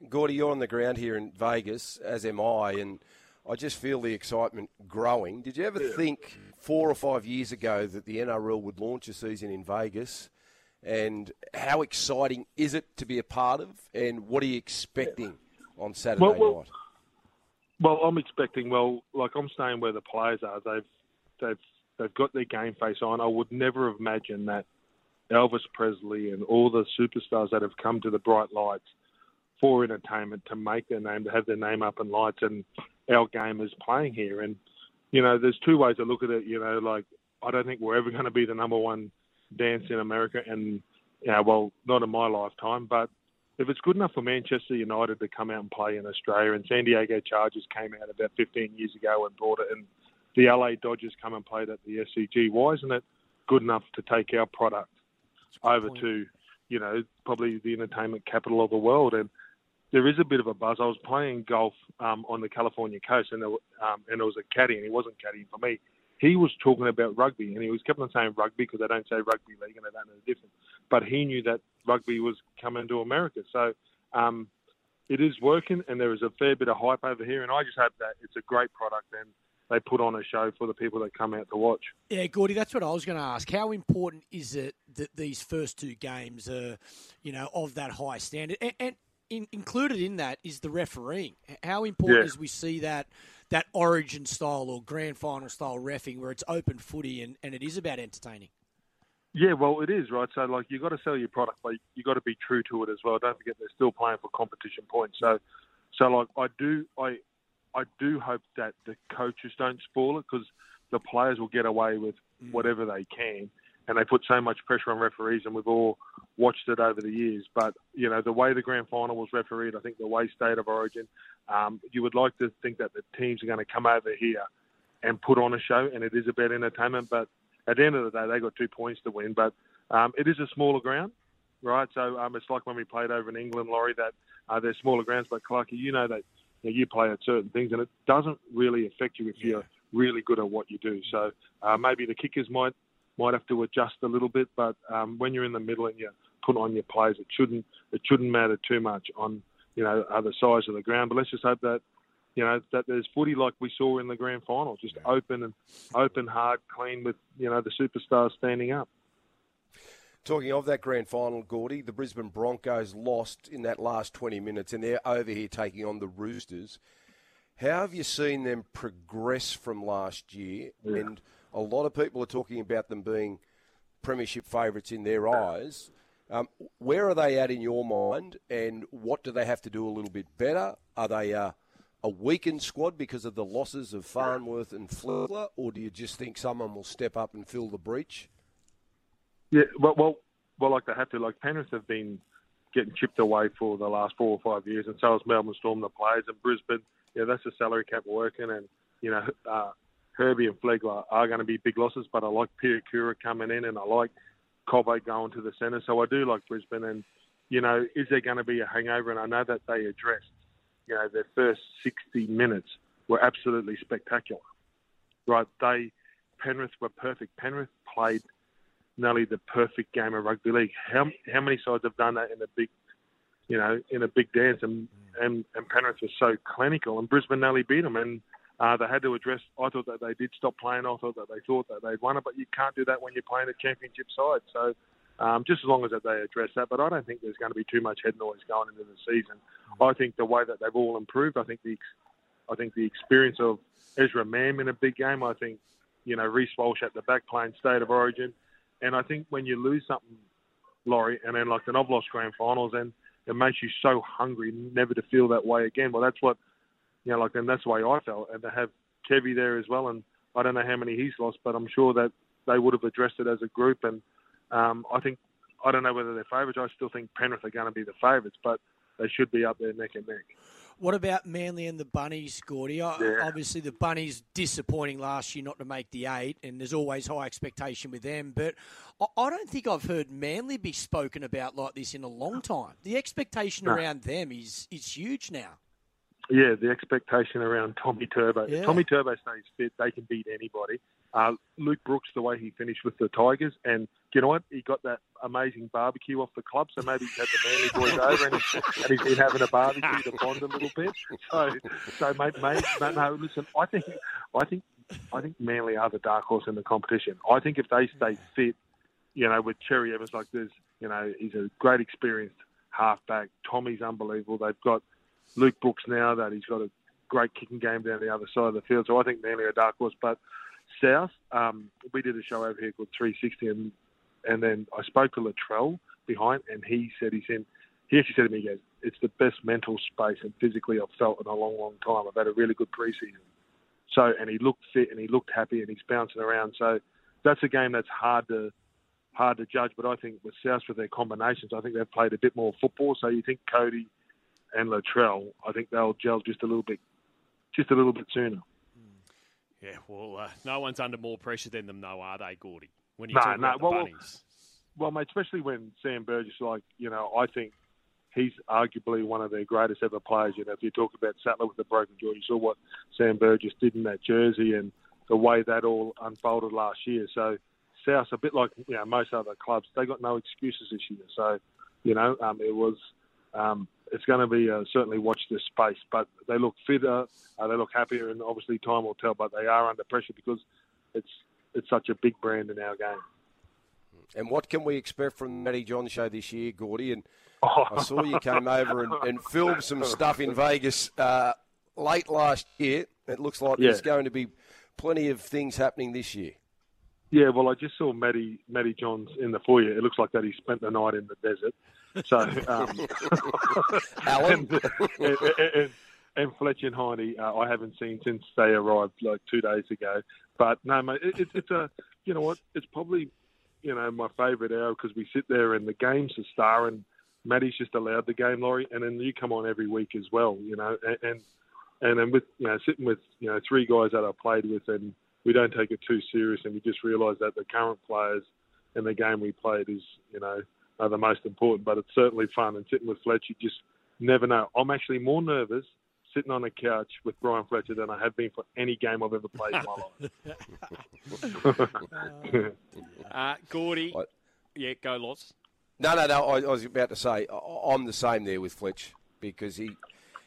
Gordy, you're on the ground here in Vegas, as am I, and I just feel the excitement growing. Did you ever think four or five years ago that the NRL would launch a season in Vegas? And how exciting is it to be a part of? And what are you expecting on Saturday Well, well, night? Well, I'm expecting. Well, like I'm staying where the players are. They've they've they've got their game face on. I would never have imagined that Elvis Presley and all the superstars that have come to the bright lights for entertainment to make their name, to have their name up in lights, and our game is playing here. And you know, there's two ways to look at it. You know, like I don't think we're ever going to be the number one dance in America, and you know, well, not in my lifetime, but if it's good enough for Manchester United to come out and play in Australia, and San Diego Chargers came out about 15 years ago and brought it, and the LA Dodgers come and played at the SCG, why isn't it good enough to take our product over point. to, you know, probably the entertainment capital of the world? And there is a bit of a buzz. I was playing golf um, on the California coast, and there, um, and it was a caddy, and he wasn't caddying for me. He was talking about rugby, and he was kept on saying rugby because they don't say rugby league, and they don't know the difference. But he knew that rugby was coming to America, so um, it is working, and there is a fair bit of hype over here. And I just hope that it's a great product, and they put on a show for the people that come out to watch. Yeah, Gordy, that's what I was going to ask. How important is it that these first two games are, you know, of that high standard? And, and in, included in that is the refereeing. How important Yeah. is we see that that origin style or grand final style refing where it's open footy and, and it is about entertaining? Yeah, well, it is right. So, like, you got to sell your product, but you got to be true to it as well. Don't forget, they're still playing for competition points. So, so like, I do, I, I do hope that the coaches don't spoil it because the players will get away with mm. whatever they can, and they put so much pressure on referees, and we've all watched it over the years. But you know, the way the grand final was refereed, I think the way State of Origin, um, you would like to think that the teams are going to come over here and put on a show, and it is about entertainment, but at the end of the day, they got two points to win, but um, it is a smaller ground, right? So um, it's like when we played over in England, Laurie, that uh, they're smaller grounds, but Clarky, you know that you, know, you play at certain things, and it doesn't really affect you if you're really good at what you do. So uh, maybe the kickers might might have to adjust a little bit, but um, when you're in the middle and you put on your plays, it shouldn't it shouldn't matter too much on you know uh, the size of the ground. But let's just hope that you know that there's footy like we saw in the grand final, just open and open, hard, clean, with you know the superstars standing up. Talking of that grand final, Gordy, the Brisbane Broncos lost in that last 20 minutes, and they're over here taking on the Roosters. How have you seen them progress from last year? And a lot of people are talking about them being premiership favourites in their eyes. Um, where are they at in your mind, and what do they have to do a little bit better? Are they a, a weakened squad because of the losses of Farnworth and Flegler, or do you just think someone will step up and fill the breach? Yeah, well, well, well, like they have to. Like Penrith have been getting chipped away for the last four or five years, and so has Melbourne Storm, the players, and Brisbane know, that's the salary cap working, and you know, uh, Herbie and Flegler are going to be big losses. But I like Piakura coming in, and I like Cobbo going to the centre. So I do like Brisbane, and you know, is there going to be a hangover? And I know that they addressed, you know, their first 60 minutes were absolutely spectacular. Right, they Penrith were perfect. Penrith played nearly the perfect game of rugby league. How how many sides have done that in a big, you know, in a big dance? And mm. and, and Penrith was so clinical, and Brisbane nearly beat them. And uh, they had to address. I thought that they did stop playing. I thought that they thought that they'd won it, but you can't do that when you're playing a championship side. So. Um, just as long as that they address that, but I don't think there's going to be too much head noise going into the season. I think the way that they've all improved, I think the, I think the experience of Ezra Mam in a big game, I think, you know, Reece Walsh at the back playing state of origin, and I think when you lose something, Laurie, and then like the lost grand finals, and it makes you so hungry never to feel that way again. Well, that's what, you know, like, and that's the way I felt. And to have Kevy there as well, and I don't know how many he's lost, but I'm sure that they would have addressed it as a group. And um, I think, I don't know whether they're favourites. I still think Penrith are going to be the favourites, but they should be up there neck and neck. What about Manly and the Bunnies, Gordy? Yeah. Obviously, the Bunnies disappointing last year not to make the eight, and there's always high expectation with them. But I- don't think I've heard Manly be spoken about like this in a long time. The expectation No. around them is is huge now. Yeah, the expectation around Tommy Turbo. Yeah. If Tommy Turbo stays fit, they can beat anybody. Uh, Luke Brooks, the way he finished with the Tigers, and you know what? He got that amazing barbecue off the club, so maybe he's had the Manly boys over and, and he's been having a barbecue to bond a little bit. So, so mate, mate, no, no, listen, I think, I think, I think Manly are the dark horse in the competition. I think if they stay fit, you know, with Cherry Evans like this, you know, he's a great experienced halfback. Tommy's unbelievable. They've got Luke Brooks now that he's got a great kicking game down the other side of the field. So I think Manly are dark horse. But South, um, we did a show over here called 360, and and then I spoke to Latrell behind, and he said he's in. He actually said to me, he goes, "It's the best mental space and physically I've felt in a long, long time. I've had a really good preseason." So, and he looked fit and he looked happy and he's bouncing around. So, that's a game that's hard to hard to judge. But I think with South with their combinations, I think they've played a bit more football. So you think Cody and Latrell, I think they'll gel just a little bit, just a little bit sooner. Yeah, well, uh, no one's under more pressure than them, though, are they, Gordy? When you No, talk no, about the well, well, bunnies. Well, mate, especially when Sam Burgess, like you know, I think he's arguably one of their greatest ever players. You know, if you talk about Sattler with the broken jaw, you saw what Sam Burgess did in that jersey and the way that all unfolded last year. So South, a bit like you know most other clubs, they got no excuses this year. So you know, um, it was. Um, it's going to be uh, certainly watch this space, but they look fitter, uh, they look happier, and obviously time will tell. But they are under pressure because it's it's such a big brand in our game. And what can we expect from the Matty John show this year, Gordy? And Oh. I saw you came over and, and filmed some stuff in Vegas uh, late last year. It looks like there's going to be plenty of things happening this year. Yeah, well, I just saw Matty Matty Johns in the foyer. It looks like that he spent the night in the desert. So, um, Alan? and, and, and, and Fletcher and Heine, uh, I haven't seen since they arrived like two days ago. But no, mate, it, it's it's a you know what? It's probably you know my favourite hour because we sit there and the game's a star and Matty's just allowed the game, Laurie, and then you come on every week as well, you know, and. and and then with you know sitting with you know three guys that I played with, and we don't take it too serious, and we just realise that the current players and the game we played is you know are the most important. But it's certainly fun, and sitting with Fletcher, you just never know. I'm actually more nervous sitting on a couch with Brian Fletcher than I have been for any game I've ever played in my life. Uh, Gordy, What? yeah, go Loz. No, no, no. I, I was about to say I- I'm the same there with Fletch because he,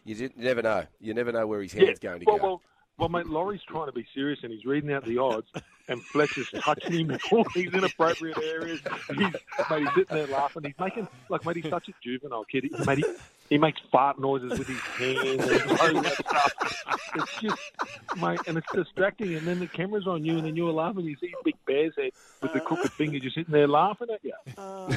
you never know. You never know where his hand's going to well, go. well, well, mate, Laurie's trying to be serious and he's reading out the odds, and Fletcher's touching him in all these inappropriate areas. He's, mate, he's sitting there laughing. He's making, like, mate, he's such a juvenile kid. He, mate, he, he makes fart noises with his hands and all that stuff. It's just, mate, and it's distracting. And then the camera's on you, and then you're laughing. You see Big Bear's head with the crooked finger just sitting there laughing at you. Uh.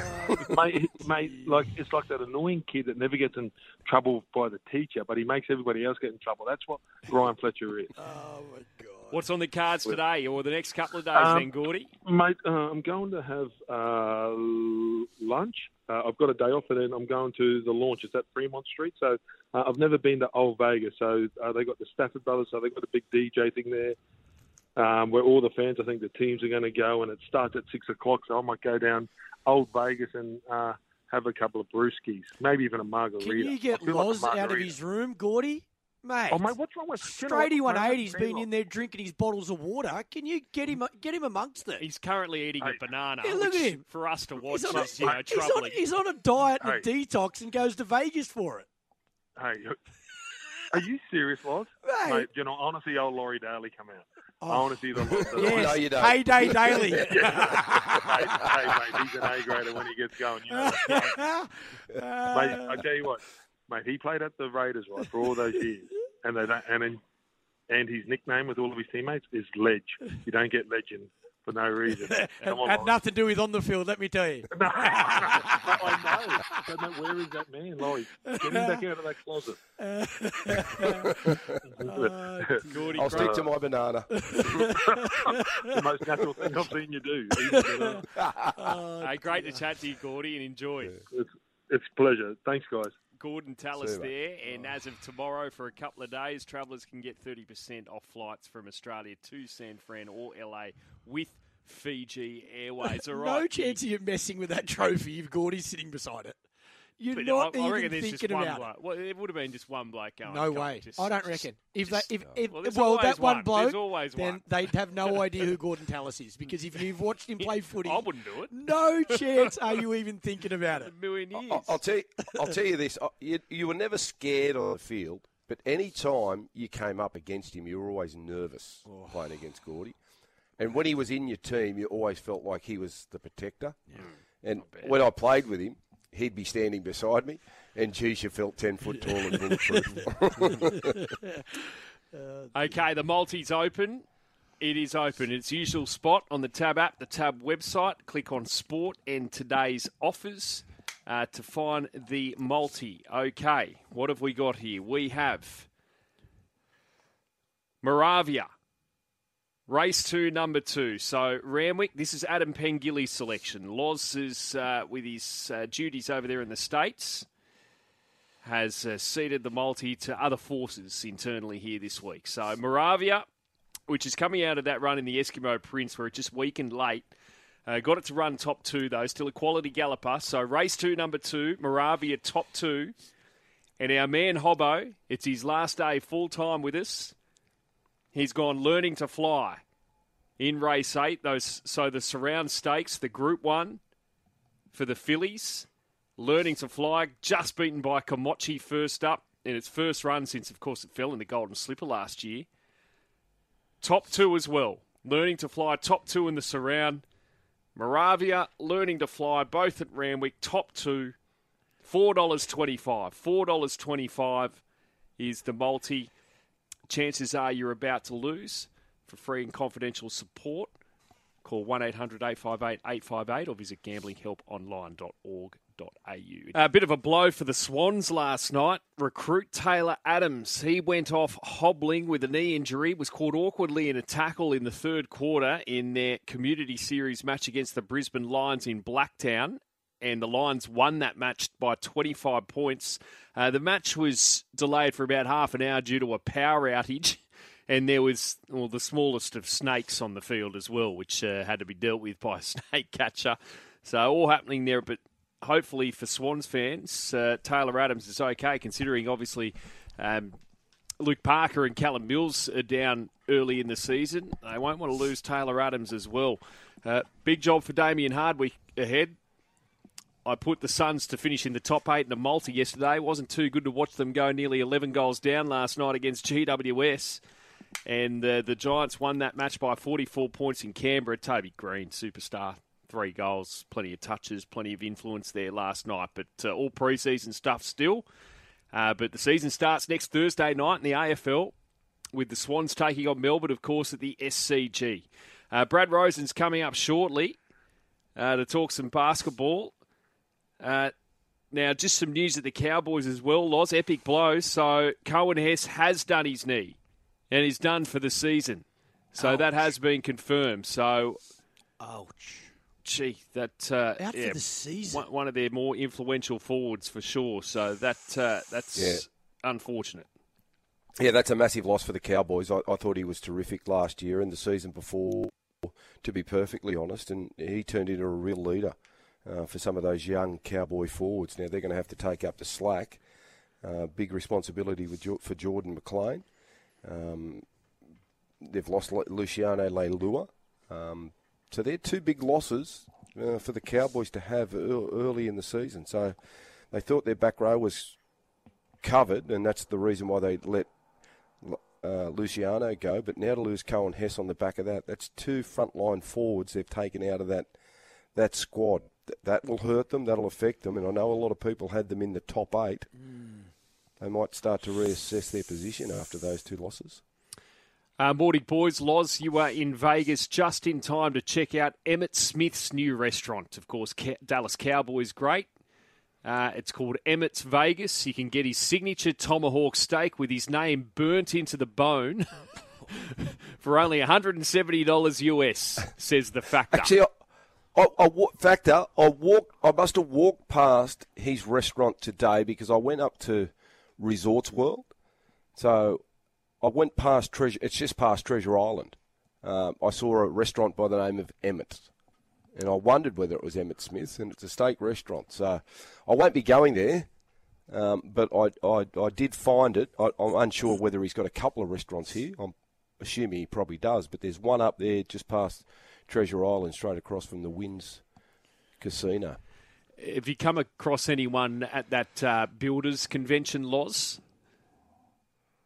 mate, mate, like it's like that annoying kid that never gets in trouble by the teacher, but he makes everybody else get in trouble. That's what Brian Fletcher is. Oh my god! What's on the cards today or the next couple of days Um, then, Gordy? Mate, uh, I'm going to have uh, lunch. Uh, I've got a day off, and then I'm going to the launch. It's at Fremont Street. So uh, I've never been to Old Vegas. So uh, they got the Stafford Brothers. So they've got a big DJ thing there, um, where all the fans, I think the teams are going to go, and it starts at six o'clock. So I might go down Old Vegas and uh, have a couple of brewskis, maybe even a margarita. Can you get I feel like Loz out of his room, Gordy? Mate. Oh mate, what's wrong with you know what, Straighty mate, 180's tell been in there drinking his bottles of water. Can you get him get him amongst it? He's currently eating Hey. a banana, Hey, look which at him. for us to watch He's on, a, you know, he's, on, he's on a diet and a detox and goes to Vegas for it. Hey, are you serious, Loz? Mate. Mate, you know, I want to see old Laurie Daley come out. I Oh, want to see the. the yes. No, you don't. Payday daily. hey, hey, mate, he's an A grader when he gets going. You know, that. mate, I Uh, tell you what, mate, he played at the Raiders right for all those years, and they don't, and then, and his nickname with all of his teammates is Ledge. You don't get legend for no reason. Come on, had Laurie. nothing to do with on the field, let me tell you. No, I know. But no, where is that man, Laurie? Get him back out of that closet. Uh, Gordy I'll stick to my banana. the most natural thing I've seen you do. Oh, Hey, great to chat to you, Gordy, and enjoy. It's, it's a pleasure. Thanks, guys. Gorden Tallis there, and oh. as of tomorrow, for a couple of days, travellers can get 30% off flights from Australia to San Fran or LA with Fiji Airways. All no chance of you messing with that trophy if Gordy's sitting beside it. You're But not I, I reckon even there's just thinking one about bloke. Well, it would have been just one bloke going. No "Come on, way. just- I don't reckon. If just- they, if, if well, there's well, always that one one. bloke, There's always then one. they'd have no idea who Gorden Tallis is because if you've watched him play footy, I wouldn't do it. no chance are you even thinking about it. A million years. I- I'll tell you, I'll tell you this: I- you, you were never scared on the field, but any time you came up against him, you were always nervous Oh. playing against Gordy. And when he was in your team, you always felt like he was the protector. And when I played with him, he'd be standing beside me, and you felt ten foot tall and bulletproof. Okay, the multi's open. It is open. Its usual spot on the Tab app, the Tab website. Click on Sport and today's offers uh, to find the multi. Okay, what have we got here? We have Moravia. Race two, number two. So Randwick, this is Adam Pengilly's selection. Loz is uh, with his uh, duties over there in the States has uh, ceded the multi to other forces internally here this week. So Moravia, which is coming out of that run in the Eskimo Prince, where it just weakened late, uh, got it to run top two though. Still a quality galloper. So race two, number two, Moravia top two, and our man Hobbo. It's his last day full time with us. He's gone learning to fly in race eight. Those so the surround stakes, the Group One for the fillies learning to fly, just beaten by Komochi first up in its first run since, of course, it fell in the Golden Slipper last year. Top two as well. Learning to fly, top two in the surround. Moravia, learning to fly, both at Randwick, top two. $4.25. $4.25 is the multi. Chances are you're about to lose. For free and confidential support, call 1 800 858 858 or visit gamblinghelponline.org.au. A bit of a blow for the Swans last night. Recruit Taylor Adams, he went off hobbling with a knee injury, was caught awkwardly in a tackle in the third quarter in their community series match against the Brisbane Lions in Blacktown. And the Lions won that match by 25 points. Uh, the match was delayed for about half an hour due to a power outage. And there was well, the smallest of snakes on the field as well, which uh, had to be dealt with by a snake catcher. So all happening there, but hopefully for Swans fans, uh, Taylor Adams is okay, considering obviously um, Luke Parker and Callum Mills are down early in the season. They won't want to lose Taylor Adams as well. Uh, big job for Damien Hardwick ahead. I put the Suns to finish in the top eight in the multi yesterday. It wasn't too good to watch them go nearly 11 goals down last night against GWS. And uh, the Giants won that match by 44 points in Canberra. Toby Greene, superstar, three goals, plenty of touches, plenty of influence there last night. But uh, all preseason stuff still. Uh, but the season starts next Thursday night in the AFL with the Swans taking on Melbourne, of course, at the SCG. Uh, Brad Rosen's coming up shortly uh, to talk some basketball. Uh, now, just some news at the Cowboys as well, Loz. Epic blow. So, Coen Hess has done his knee and he's done for the season. So Ouch. that has been confirmed. So, Ouch. gee, that uh, Out yeah, for the season. one, one of their more influential forwards for sure. So that uh, that's Yeah. unfortunate. Yeah, that's a massive loss for the Cowboys. I, I thought he was terrific last year and the season before, to be perfectly honest, and he turned into a real leader uh, for some of those young Cowboy forwards. Now they're going to have to take up the slack. Uh, big responsibility for Jordan McLean. Um, they've lost Lu- Luciano Leilua. Um, so they're two big losses uh, for the Cowboys to have ear- early in the season. So they thought their back row was covered, and that's the reason why they let uh, Luciano go, but now to lose Coen Hess on the back of that, that's two frontline forwards they've taken out of that that squad. Th- that will hurt them. That'll affect them. And I know a lot of people had them in the top eight. They might start to reassess their position after those two losses. Uh, morning, boys. Loz, you are in Vegas just in time to check out Emmitt Smith's new restaurant. Of course, Ca- Dallas Cowboys great. Uh, it's called Emmitt's Vegas. You can get his signature tomahawk steak with his name burnt into the bone for only $170 US, says the factor. Actually, I, I, factor. I walked. I must have walked past his restaurant today because I went up to Resorts World. So I went past Treasure. It's just past Treasure Island. Um, I saw a restaurant by the name of Emmitt, and I wondered whether it was Emmitt Smith, and it's a steak restaurant. So I won't be going there. Um, but I, I, I did find it. I, I'm unsure whether he's got a couple of restaurants here. I'm assuming he probably does. But there's one up there just past Treasure Island, straight across from the Wynn's Casino. Have you come across anyone at that uh, Builders Convention, Loz?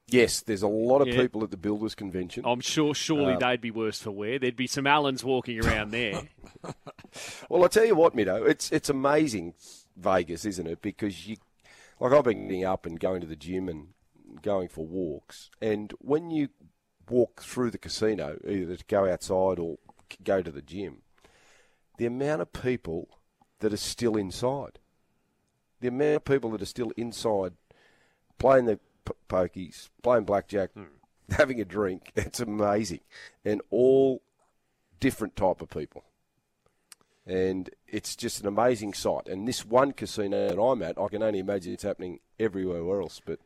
Yes, there's a lot of Yeah. people at the Builders Convention. I'm sure surely Um, they'd be worse for wear. There'd be some Allens walking around there. Well, I tell you what, Mido, it's it's amazing Vegas, isn't it? Because you, like I've been getting up and going to the gym and going for walks, and when you walk through the casino, either to go outside or go to the gym, the amount of people that are still inside, the amount of people that are still inside playing the p- pokies, playing blackjack, hmm. having a drink, it's amazing, and all different type of people and it's just an amazing sight. And this one casino that I'm at, I can only imagine it's happening everywhere else. But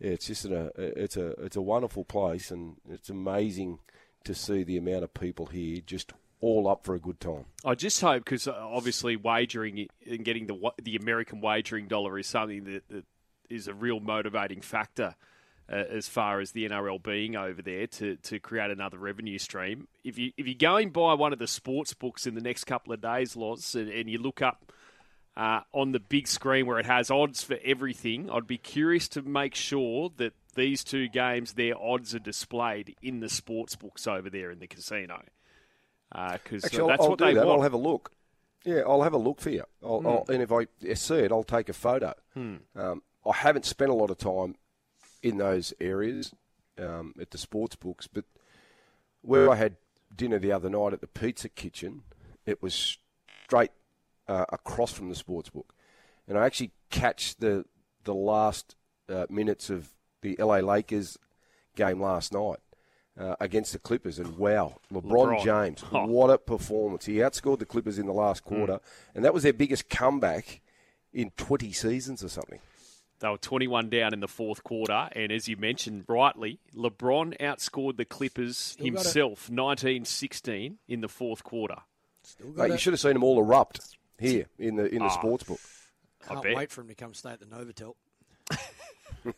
yeah, it's just a uh, it's a it's a wonderful place, and it's amazing to see the amount of people here just all up for a good time. I just hope because obviously wagering and getting the the American wagering dollar is something that, that is a real motivating factor uh, as far as the NRL being over there to, to create another revenue stream. If you if you're going by one of the sports books in the next couple of days, lots, and, and you look up uh, on the big screen where it has odds for everything, I'd be curious to make sure that these two games, their odds are displayed in the sports books over there in the casino. Because Actually, that's I'll, I'll what do they that. want. I'll have a look. Yeah, I'll have a look for you. I'll, Hmm. I'll, and if I see it, I'll take a photo. Um, I haven't spent a lot of time in those areas um, at the sports books, but where I had dinner the other night at the Pizza Kitchen, it was straight uh, across from the sports book, and I actually catch the the last uh, minutes of the LA Lakers game last night. Uh, against the Clippers, and wow, LeBron, LeBron. James, Oh. what a performance! He outscored the Clippers in the last quarter, and that was their biggest comeback in 20 seasons or something. They were 21 down in the fourth quarter, and as you mentioned rightly, LeBron outscored the Clippers got it. himself 19-16 in the fourth quarter. Still Mate, you should have seen them all erupt here in the in the Ah. sports book. Can't bet. wait for him to come stay at the Novotel.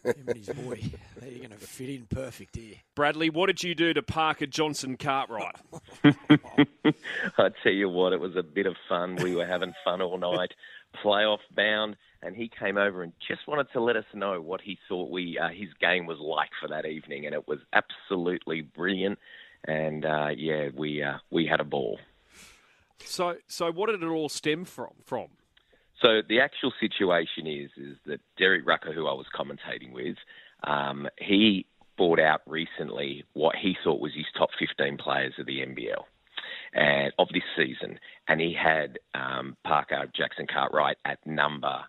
Him and his boy. They're going to fit in perfect here. Bradley, what did you do to Parker Jackson Cartwright? I tell you what, it was a bit of fun. We were having fun all night, playoff bound, and he came over and just wanted to let us know what he thought we uh, his game was like for that evening, and it was absolutely brilliant. And uh, yeah, we uh, we had a ball. so, so what did it all stem from? From So the actual situation is is that Derek Rucker, who I was commentating with, um, he brought out recently what he thought was his top 15 players of the NBL and of this season, and he had um, Parker Jackson Cartwright at number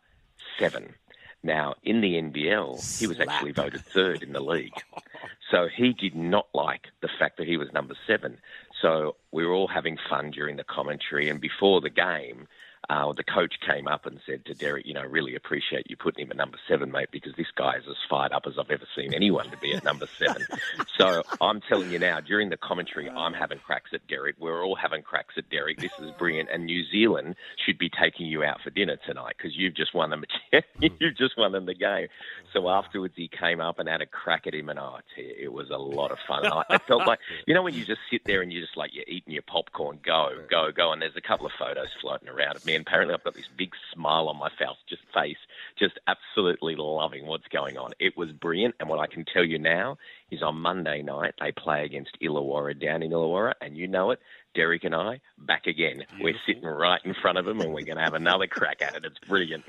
seven. Now in the NBL, he was actually voted third in the league. So he did not like the fact that he was number seven. So we were all having fun during the commentary, and before the game, uh, the coach came up and said to Derek, you know, really appreciate you putting him at number seven, mate, because this guy is as fired up as I've ever seen anyone to be at number seven. so I'm telling you now, during the commentary, I'm having cracks at Derek. We're all having cracks at Derek. This is brilliant, and New Zealand should be taking you out for dinner tonight because you've just won them. you've just won them the game. So afterwards, he came up and had a crack at him, and oh, you, it was a lot of fun. I, I felt like, you know, when you just sit there and you just like you're eating your popcorn, go, go, go, and there's a couple of photos floating around of me, and apparently I've got this big smile on my face, just face, just absolutely loving what's going on. It was brilliant, and what I can tell you now is on Monday night they play against Illawarra down in Illawarra, and you know it. Derek and I back again. We're sitting right in front of them, and we're going to have another crack at it. It's brilliant.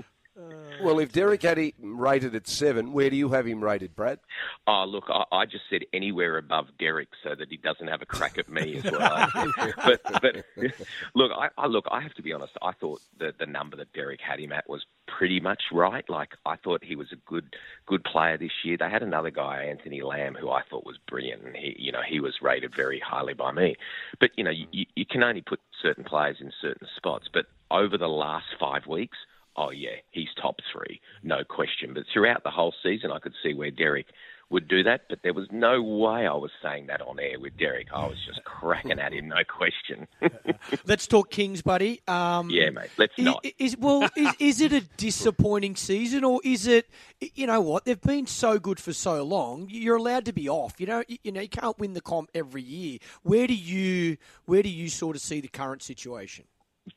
Well, if Derek had him rated at seven, where do you have him rated, Brad? Oh, look, I, I just said anywhere above Derek so that he doesn't have a crack at me as well. but, but look, I, I look, I have to be honest. I thought that the number that Derek had him at was pretty much right. Like I thought he was a good good player this year. They had another guy, Anthony Lamb, who I thought was brilliant. And he, you know, he was rated very highly by me. But you know, you, you can only put certain players in certain spots. But over the last five weeks oh yeah, he's top three, no question. But throughout the whole season, I could see where Derek would do that, but there was no way I was saying that on air with Derek. I was just cracking at him, no question. Let's talk Kings, buddy. Um, yeah, mate. Let's is, not. Is, well, is, is it a disappointing season, or is it? You know what? They've been so good for so long. You're allowed to be off. You know, you, you know, you can't win the comp every year. Where do you, where do you sort of see the current situation?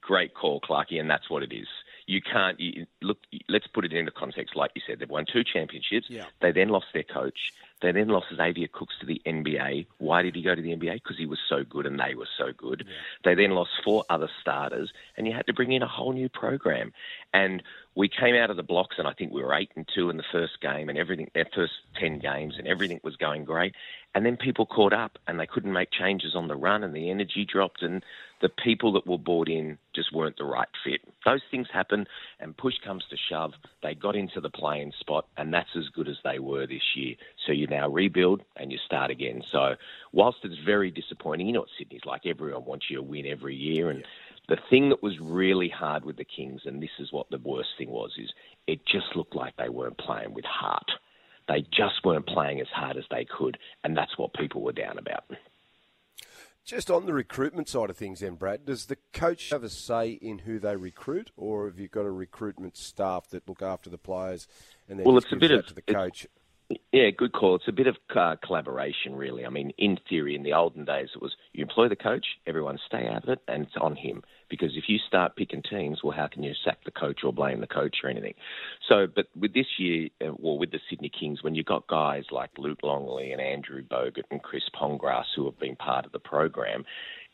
Great call, Clarky, and that's what it is you can't you, look. Let's put it into context. Like you said, they've won two championships. Yeah. They then lost their coach. They then lost Xavier Cooks to the NBA. Why did he go to the NBA? Because he was so good and they were so good. Yeah. They then lost four other starters, and you had to bring in a whole new program. And we came out of the blocks, and I think we were eight and two in the first game, and everything, their first ten games, and everything was going great. And then people caught up, and they couldn't make changes on the run, and the energy dropped, and the people that were brought in just weren't the right fit. Those things happen, and push comes to shove. They got into the playing spot, and that's as good as they were this year. So you now rebuild and you start again. So whilst it's very disappointing, you know what Sydney's like. Everyone wants you to win every year, and the thing that was really hard with the Kings, and this is what the worst thing was, is it just looked like they weren't playing with heart. They just weren't playing as hard as they could, and that's what people were down about. Just on the recruitment side of things, then, Brad, does the coach have a say in who they recruit, or have you got a recruitment staff that look after the players and then well, it's a bit of to the coach? Yeah, good call. It's a bit of uh, collaboration, really. I mean, in theory, in the olden days, it was you employ the coach, everyone stay out of it, and it's on him. Because if you start picking teams, well, how can you sack the coach or blame the coach or anything? So, but with this year, uh, well, with the Sydney Kings, when you've got guys like Luke Longley and Andrew Bogut and Chris Pongrass who have been part of the program,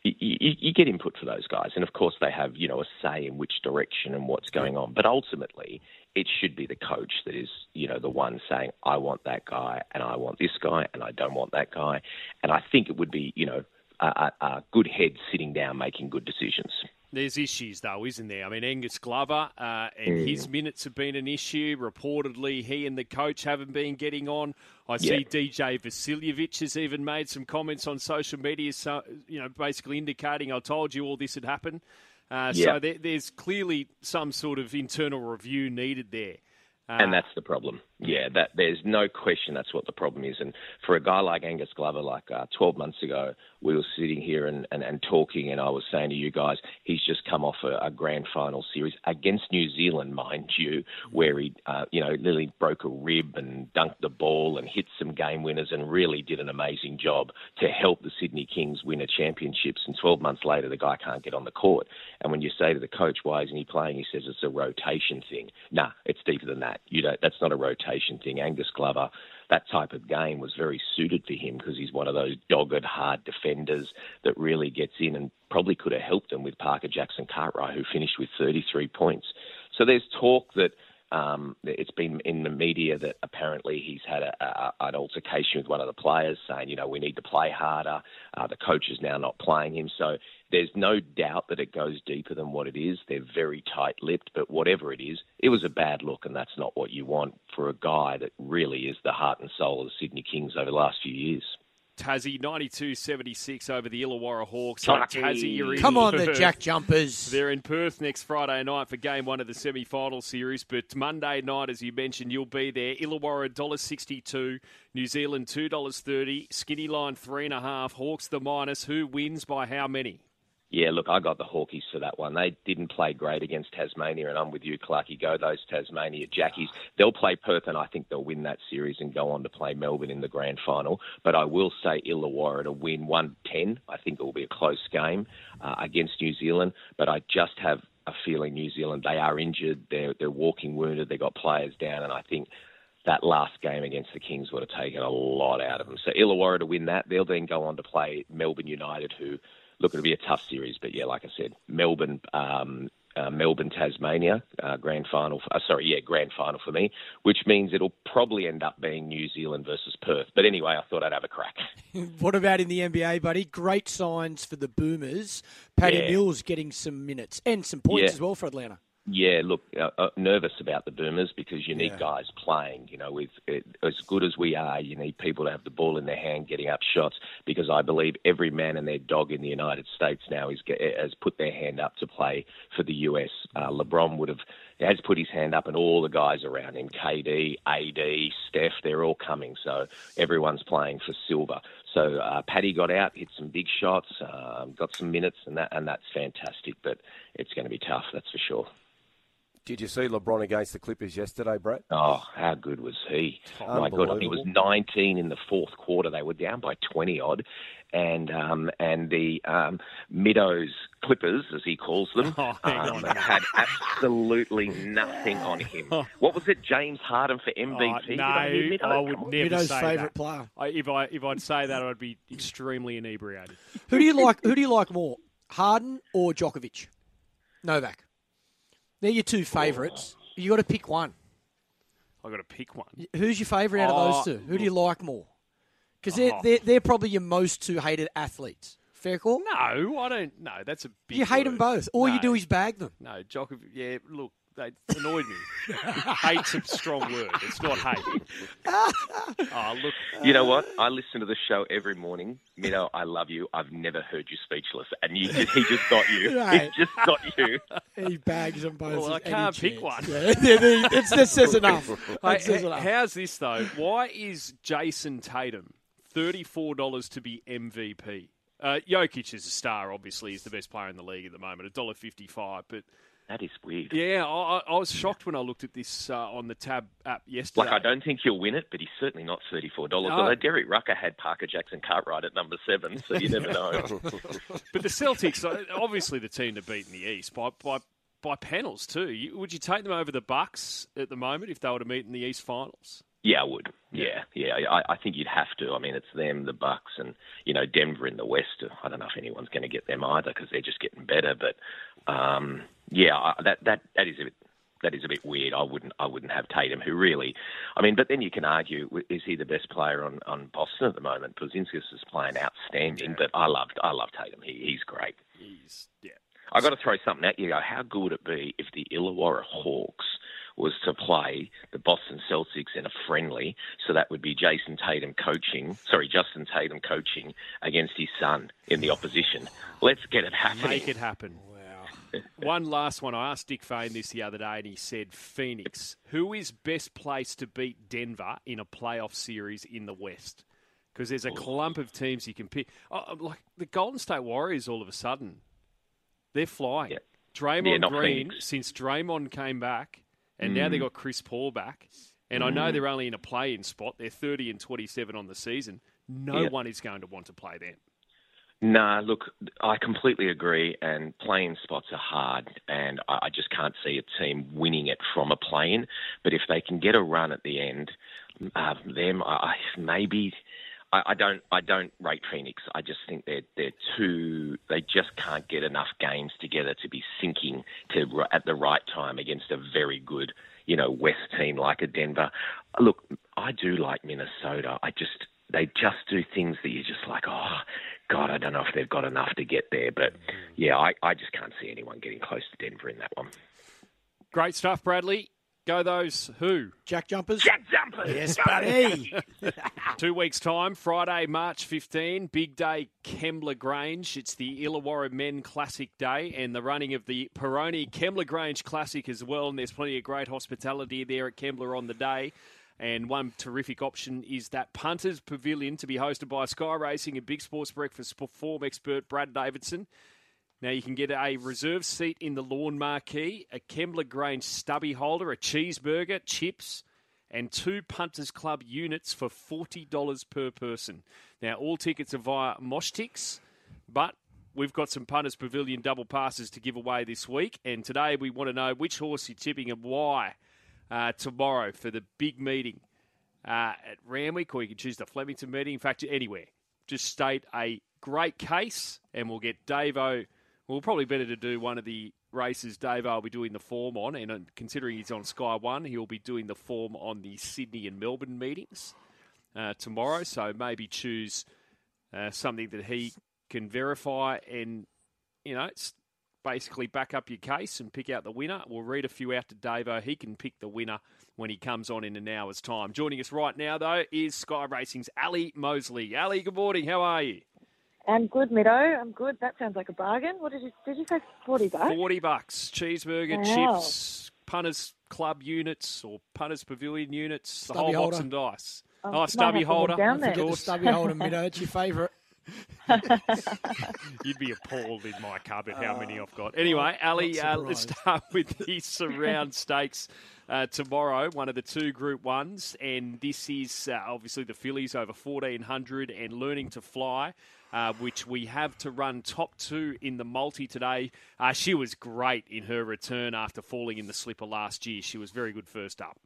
you, you, you, get input for those guys, and of course they have you know a say in which direction and what's going on. But ultimately, it should be the coach that is, you know, the one saying, I want that guy and I want this guy and I don't want that guy. And I think it would be, you know, a, a good head sitting down making good decisions. There's issues, though, isn't there? I mean, Angus Glover uh, and mm. his minutes have been an issue. Reportedly, he and the coach haven't been getting on. I see yeah. DJ Vasiljevic has even made some comments on social media, so you know, basically indicating, "I told you all this had happened." Uh, yeah. So there, there's clearly some sort of internal review needed there. Uh, and that's the problem. Yeah, that there's no question that's what the problem is. And for a guy like Angus Glover, like uh, 12 months ago, we were sitting here and, and, and talking, and I was saying to you guys, he's just come off a, a grand final series against New Zealand, mind you, where he, uh, you know, literally broke a rib and dunked the ball and hit some game winners and really did an amazing job to help the Sydney Kings win a championships. And 12 months later, the guy can't get on the court. And when you say to the coach, why isn't he playing? He says it's a rotation thing. Nah, it's deeper than that. You don't, that's not a rotation thing. Angus Glover that type of game was very suited for him because he's one of those dogged, hard defenders that really gets in and probably could have helped them with Parker Jackson Cartwright, who finished with 33 points. So there's talk that Um, it's been in the media that apparently he's had a, a, an altercation with one of the players, saying, you know, we need to play harder. Uh, the coach is now not playing him, so there's no doubt that it goes deeper than what it is. They're very tight-lipped, but whatever it is, it was a bad look, and that's not what you want for a guy that really is the heart and soul of the Sydney Kings over the last few years. Tassie 92-76 over the Illawarra Hawks. Tassie. Tassie, you're in Come on, the Jack Jumpers. They're in Perth next Friday night for game one of the semi-final series, but Monday night, as you mentioned, you'll be there. Illawarra $1.62, New Zealand $2.30, Skinny Line three and a half, Hawks the minus. Who wins by how many? Yeah, look, I got the Hawkies for that one. They didn't play great against Tasmania, and I'm with you, Clarky. Go those Tasmania Jackies. They'll play Perth, and I think they'll win that series and go on to play Melbourne in the grand final. But I will say Illawarra to win 110. I think it will be a close game uh, against New Zealand, but I just have a feeling New Zealand, they are injured. They're, they're walking wounded. They've got players down, and I think that last game against the Kings would have taken a lot out of them. So Illawarra to win that. They'll then go on to play Melbourne United, who look, it'll be a tough series, but yeah, like I said, Melbourne, um, uh, Melbourne, Tasmania, uh, grand final. For, uh, sorry, yeah, grand final for me, which means it'll probably end up being New Zealand versus Perth. But anyway, I thought I'd have a crack. What about in the NBA, buddy? Great signs for the Boomers. Paddy Yeah. Mills getting some minutes and some points Yeah. as well for Atlanta. Yeah, look, uh, uh, nervous about the Boomers because you need Yeah. guys playing. You know, with it, as good as we are, you need people to have the ball in their hand, getting up shots. Because I believe every man and their dog in the United States now is has put their hand up to play for the US. Uh, LeBron would have has put his hand up, and all the guys around him, KD, AD, Steph, they're all coming. So everyone's playing for silver. So uh, Paddy got out, hit some big shots, um, got some minutes, and that and that's fantastic. But it's going to be tough, that's for sure. Did you see LeBron against the Clippers yesterday, Brett? Oh, how good was he? My God, it was 19 in the fourth quarter. They were down by 20 odd, and um, and the um, Meadows Clippers, as he calls them, Oh, um, had absolutely nothing on him. What was it, James Harden for MVP? Oh, no, I hear Meadows? I would never Midow's say favourite that. player. I, if I if I'd say that, I'd be extremely inebriated. Who do you like? Who do you like more, Harden or Djokovic? Novak. They're your two favourites. You got to pick one. I got to pick one. Who's your favourite out of Oh, those two? Who do you like more? Because they're, Oh. they're they're probably your most two hated athletes. Fair call. No, I don't. No, that's a big. you hate word. them both. All you No. do is bag them. No, Djokovic. Yeah, look, they annoyed me. Hate's a strong word. It's not hate. oh, look. You know what? I listen to the show every morning. Meadow, I love you. I've never heard you speechless, and you, he just got you. Right. He just got you. He bags them both. Well, I can't pick chance. one. Yeah, that's- that says enough. That Hey, says enough. how's this though? Why is Jayson Tatum thirty-four dollars to be MVP? Uh, Jokic is a star. Obviously, he's the best player in the league at the moment. A dollar fifty-five, but That is weird. yeah, I, I- I was shocked when I looked at this uh, on the Tab app yesterday. Like, I don't think he'll win it, but he's certainly not $34. No. Although Derek Rucker had Parker Jackson Cartwright at number seven, so you never know. But the Celtics, obviously, the team to beat in the East by by by panels too. Would you take them over the Bucks at the moment if they were to meet in the East Finals? yeah, I would. Yeah, yeah. I, I think you'd have to. I mean, it's them, the Bucks, and you know Denver in the West. I don't know if anyone's going to get them either because they're just getting better. But um, yeah, that that that is a bit. That is a bit weird. I wouldn't. I wouldn't have Tatum, who really. I mean, but then you can argue: is he the best player on, on Boston at the moment? Porzingis is playing outstanding, but I loved. I love Tatum. He, he's great. He's yeah. I got to throw something at you. How good would it be if the Illawarra Hawks was to play the Boston Celtics in a friendly? So that would be Jayson Tatum coaching, sorry, Justin Tatum coaching against his son in the opposition. Let's get it happening. Make it happen. Wow. One last one. I asked Dick Fain this the other day, and he said Phoenix. Who is best placed to beat Denver in a playoff series in the West? Because there's a clump of teams you can pick. Oh, oh, like the Golden State Warriors, all of a sudden, they're flying. Yeah. Draymond Yeah, Green, Phoenix. since Draymond came back, and now Mm. they got Chris Paul back. And I know they're only in a play-in spot. They're 30 and 27 on the season. No Yeah. one is going to want to play them. Nah, look, I completely agree. And playing spots are hard, and I, I just can't see a team winning it from a play-in. But if they can get a run at the end, uh, them, I maybe. I, I don't. I don't rate Phoenix. I just think they're they're too. They just can't get enough games together to be sinking to at the right time against a very good you know, West team like a Denver. Look, I do like Minnesota. I just they just do things that you're just like, oh, God, I don't know if they've got enough to get there. But yeah, I, I just can't see anyone getting close to Denver in that one. Great stuff, Bradley. Go those who? Jack Jumpers. Jack Jumpers! Yes, buddy. Two weeks' time, Friday, March 15, big day, Kembla Grange. It's the Illawarra Men Classic Day and the running of the Peroni Kembla Grange Classic as well. And there's plenty of great hospitality there at Kembla on the day. And one terrific option is that Punters Pavilion to be hosted by Sky Racing and Big Sports Breakfast form expert Brad Davidson. Now you can get a reserve seat in the lawn marquee, a Kembla Grange stubby holder, a cheeseburger, chips, and two Punters Club units for $40 per person. Now all tickets are via Moshtix, but we've got some Punters Pavilion double passes to give away this week. And today we want to know which horse you're tipping and why uh, tomorrow for the big meeting uh, at Randwick, or you can choose the Flemington meeting. In fact, anywhere. Just state a great case, and we'll get Davo. Well, probably better to do one of the races Davo will be doing the form on, and uh, considering he's on Sky One, he'll be doing the form on the Sydney and Melbourne meetings uh, tomorrow. So maybe choose uh, something that he can verify and you know basically back up your case and pick out the winner. We'll read a few out to Davo. He can pick the winner when he comes on in an hour's time. Joining us right now, though, is Sky Racing's Ally Mosley. Ally, good morning. How are you? I'm good, Mido. I'm good. That sounds like a bargain. What did you did you say? Forty bucks. Forty bucks. Cheeseburger, Wow. chips, punters club units or punters pavilion units, Stubby the whole holder. box and dice. Oh, Oh, might stubby have to holder, down there. The course. stubby holder, Mido. It's your favourite. You'd be appalled in my cupboard how many I've got. Anyway, Ally, uh, let's start with the surround stakes uh, tomorrow, one of the two Group Ones, and this is uh, obviously the fillies over fourteen hundred and learning to fly. Uh, which we have to run top two in the multi today. Uh, she was great in her return after falling in the slipper last year. She was very good first up.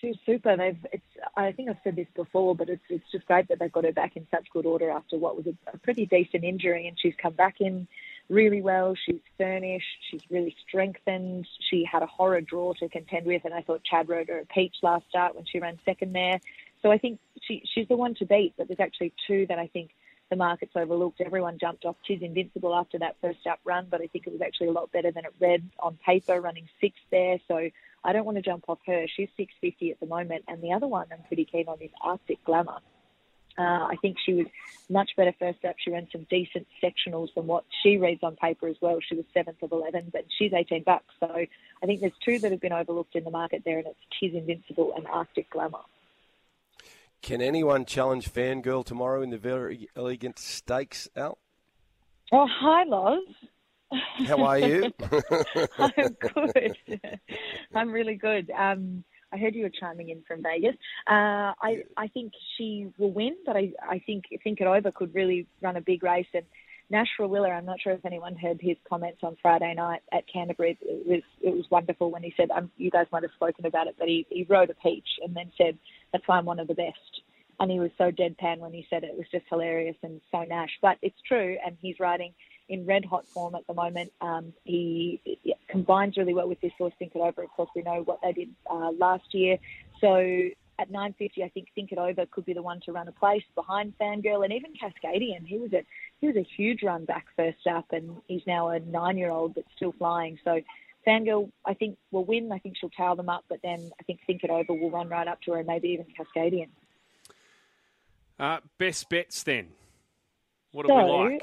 She's super. They've. It's. I think I've said this before, but it's. It's just great that they've got her back in such good order after what was a, a pretty decent injury, and she's come back in really well. She's furnished. She's really strengthened. She had a horror draw to contend with, and I thought Chad rode her a peach last start when she ran second there. So I think she, she's the one to beat. But there's actually two that I think the market's overlooked. Everyone jumped off She's Invincible after that first up run, but I think it was actually a lot better than it read on paper, running sixth there. So I don't want to jump off her. She's 650 at the moment. And the other one I'm pretty keen on is Arctic Glamour. Uh, I think she was much better first up. She ran some decent sectionals than what she reads on paper as well. She was seventh of 11, but she's 18 bucks. So I think there's two that have been overlooked in the market there, and it's Tis Invincible and Arctic Glamour. Can anyone challenge Fangirl tomorrow in the Verry Elegant stakes, Al? Oh, hi, Loz. How are you? I'm good. I'm really good. Um, I heard you were chiming in from Vegas. Uh, I I think she will win, but I I think Think It Over could really run a big race. And Nash Rawiller, I'm not sure if anyone heard his comments on Friday night at Canterbury. It was it was wonderful when he said, um, you guys might have spoken about it, but he he rode a peach and then said, that's why I'm one of the best. And he was so deadpan when he said it. It was just hilarious and so Nash. But it's true, and he's riding in red hot form at the moment. Um, he combines really well with this horse Think It Over. Of course, we know what they did uh, last year. So at 9.50, I think Think It Over could be the one to run a place behind Fangirl and even Cascadian. He was a he was a huge run back first up, and he's now a nine-year-old that's still flying. So Fangirl, I think, will win. I think she'll tail them up, but then I think Think It Over will run right up to her, and maybe even Cascadian. Uh, best bets then. What do So, we like?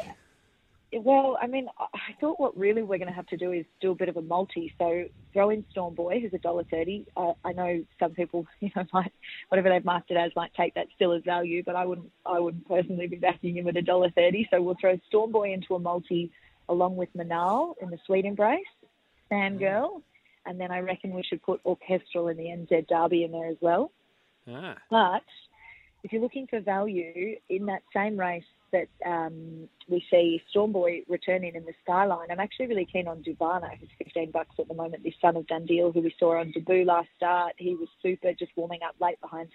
Well, I mean, I thought what really we're going to have to do is do a bit of a multi. So throw in Storm Boy, who's a dollar thirty. Uh, I know some people, you know, might whatever they've marked it as might take that still as value, but I wouldn't. I wouldn't personally be backing him at a dollar thirty. So we'll throw Storm Boy into a multi along with Manal in the Sweet Embrace, Fangirl, and then I reckon we should put Orchestral in the NZ Derby in there as well. Ah, But if you're looking for value in that same race that um, we see Stormboy returning in the Skyline, I'm actually really keen on Dubana, who's 15 bucks at the moment. This son of Dundeel, who we saw on debut last start, he was super, just warming up late behind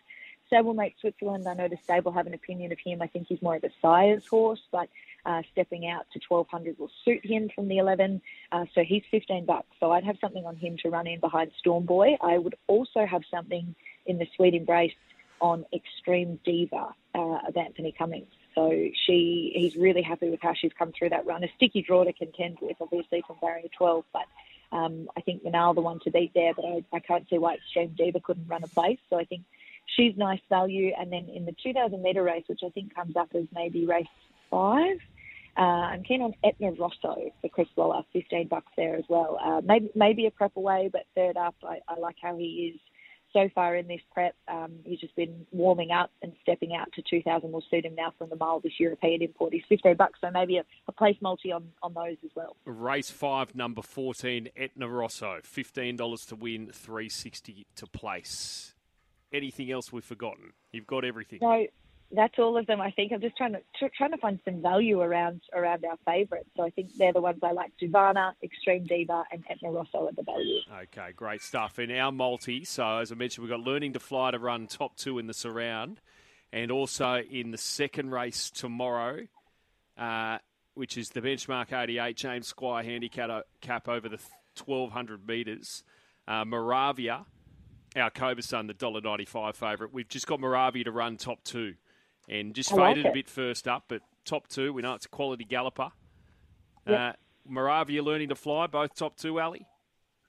Stablemate Switzerland. I know the stable have an opinion of him. I think he's more of a sire's horse, but uh, stepping out to 1200 will suit him from the 11. Uh, so he's 15 bucks. So I'd have something on him to run in behind Stormboy. I would also have something in the Sweet Embrace on Extreme Diva uh, of Anthony Cummings. So she, he's really happy with how she's come through that run. A sticky draw to contend with, obviously from barrier 12, but um, I think Manal the one to beat there, but I, I can't see why Extreme Diva couldn't run a place. So I think she's nice value. And then in the 2,000 metre race, which I think comes up as maybe race five, uh, I'm keen on Etna Rosso for Chris Waller, 15 bucks there as well. Uh, maybe maybe a prep away, but third up, I, I like how he is so far in this prep. Um, he's just been warming up and stepping out to 2,000 will suit him now from the mile this European import. He's 15 bucks, so maybe a, a place multi on, on those as well. Race five, number 14, Etna Rosso, $15 to win, 360 to place. Anything else we've forgotten? You've got everything. No, that's all of them. I think I'm just trying to tr- trying to find some value around around our favourites. So I think they're the ones I like: Duvana, Extreme Diva, and Etna Rosso at the value. Okay, great stuff. In our multi, so as I mentioned, we've got Learning to Fly to run top two in the surround, and also in the second race tomorrow, uh, which is the benchmark 88 James Squire handicap cap over the 1200 metres. Uh, Moravia, our Cobra Sun, the $1.95 favourite. We've just got Moravia to run top two and just I like faded a bit first up, but top two. We know it's a quality galloper. Yep. Uh, Moravia learning to fly, both top two, Ally.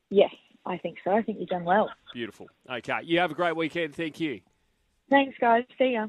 Yes, I think so. I think you've done well. Beautiful. Okay, you have a great weekend. Thank you. Thanks, guys. See ya.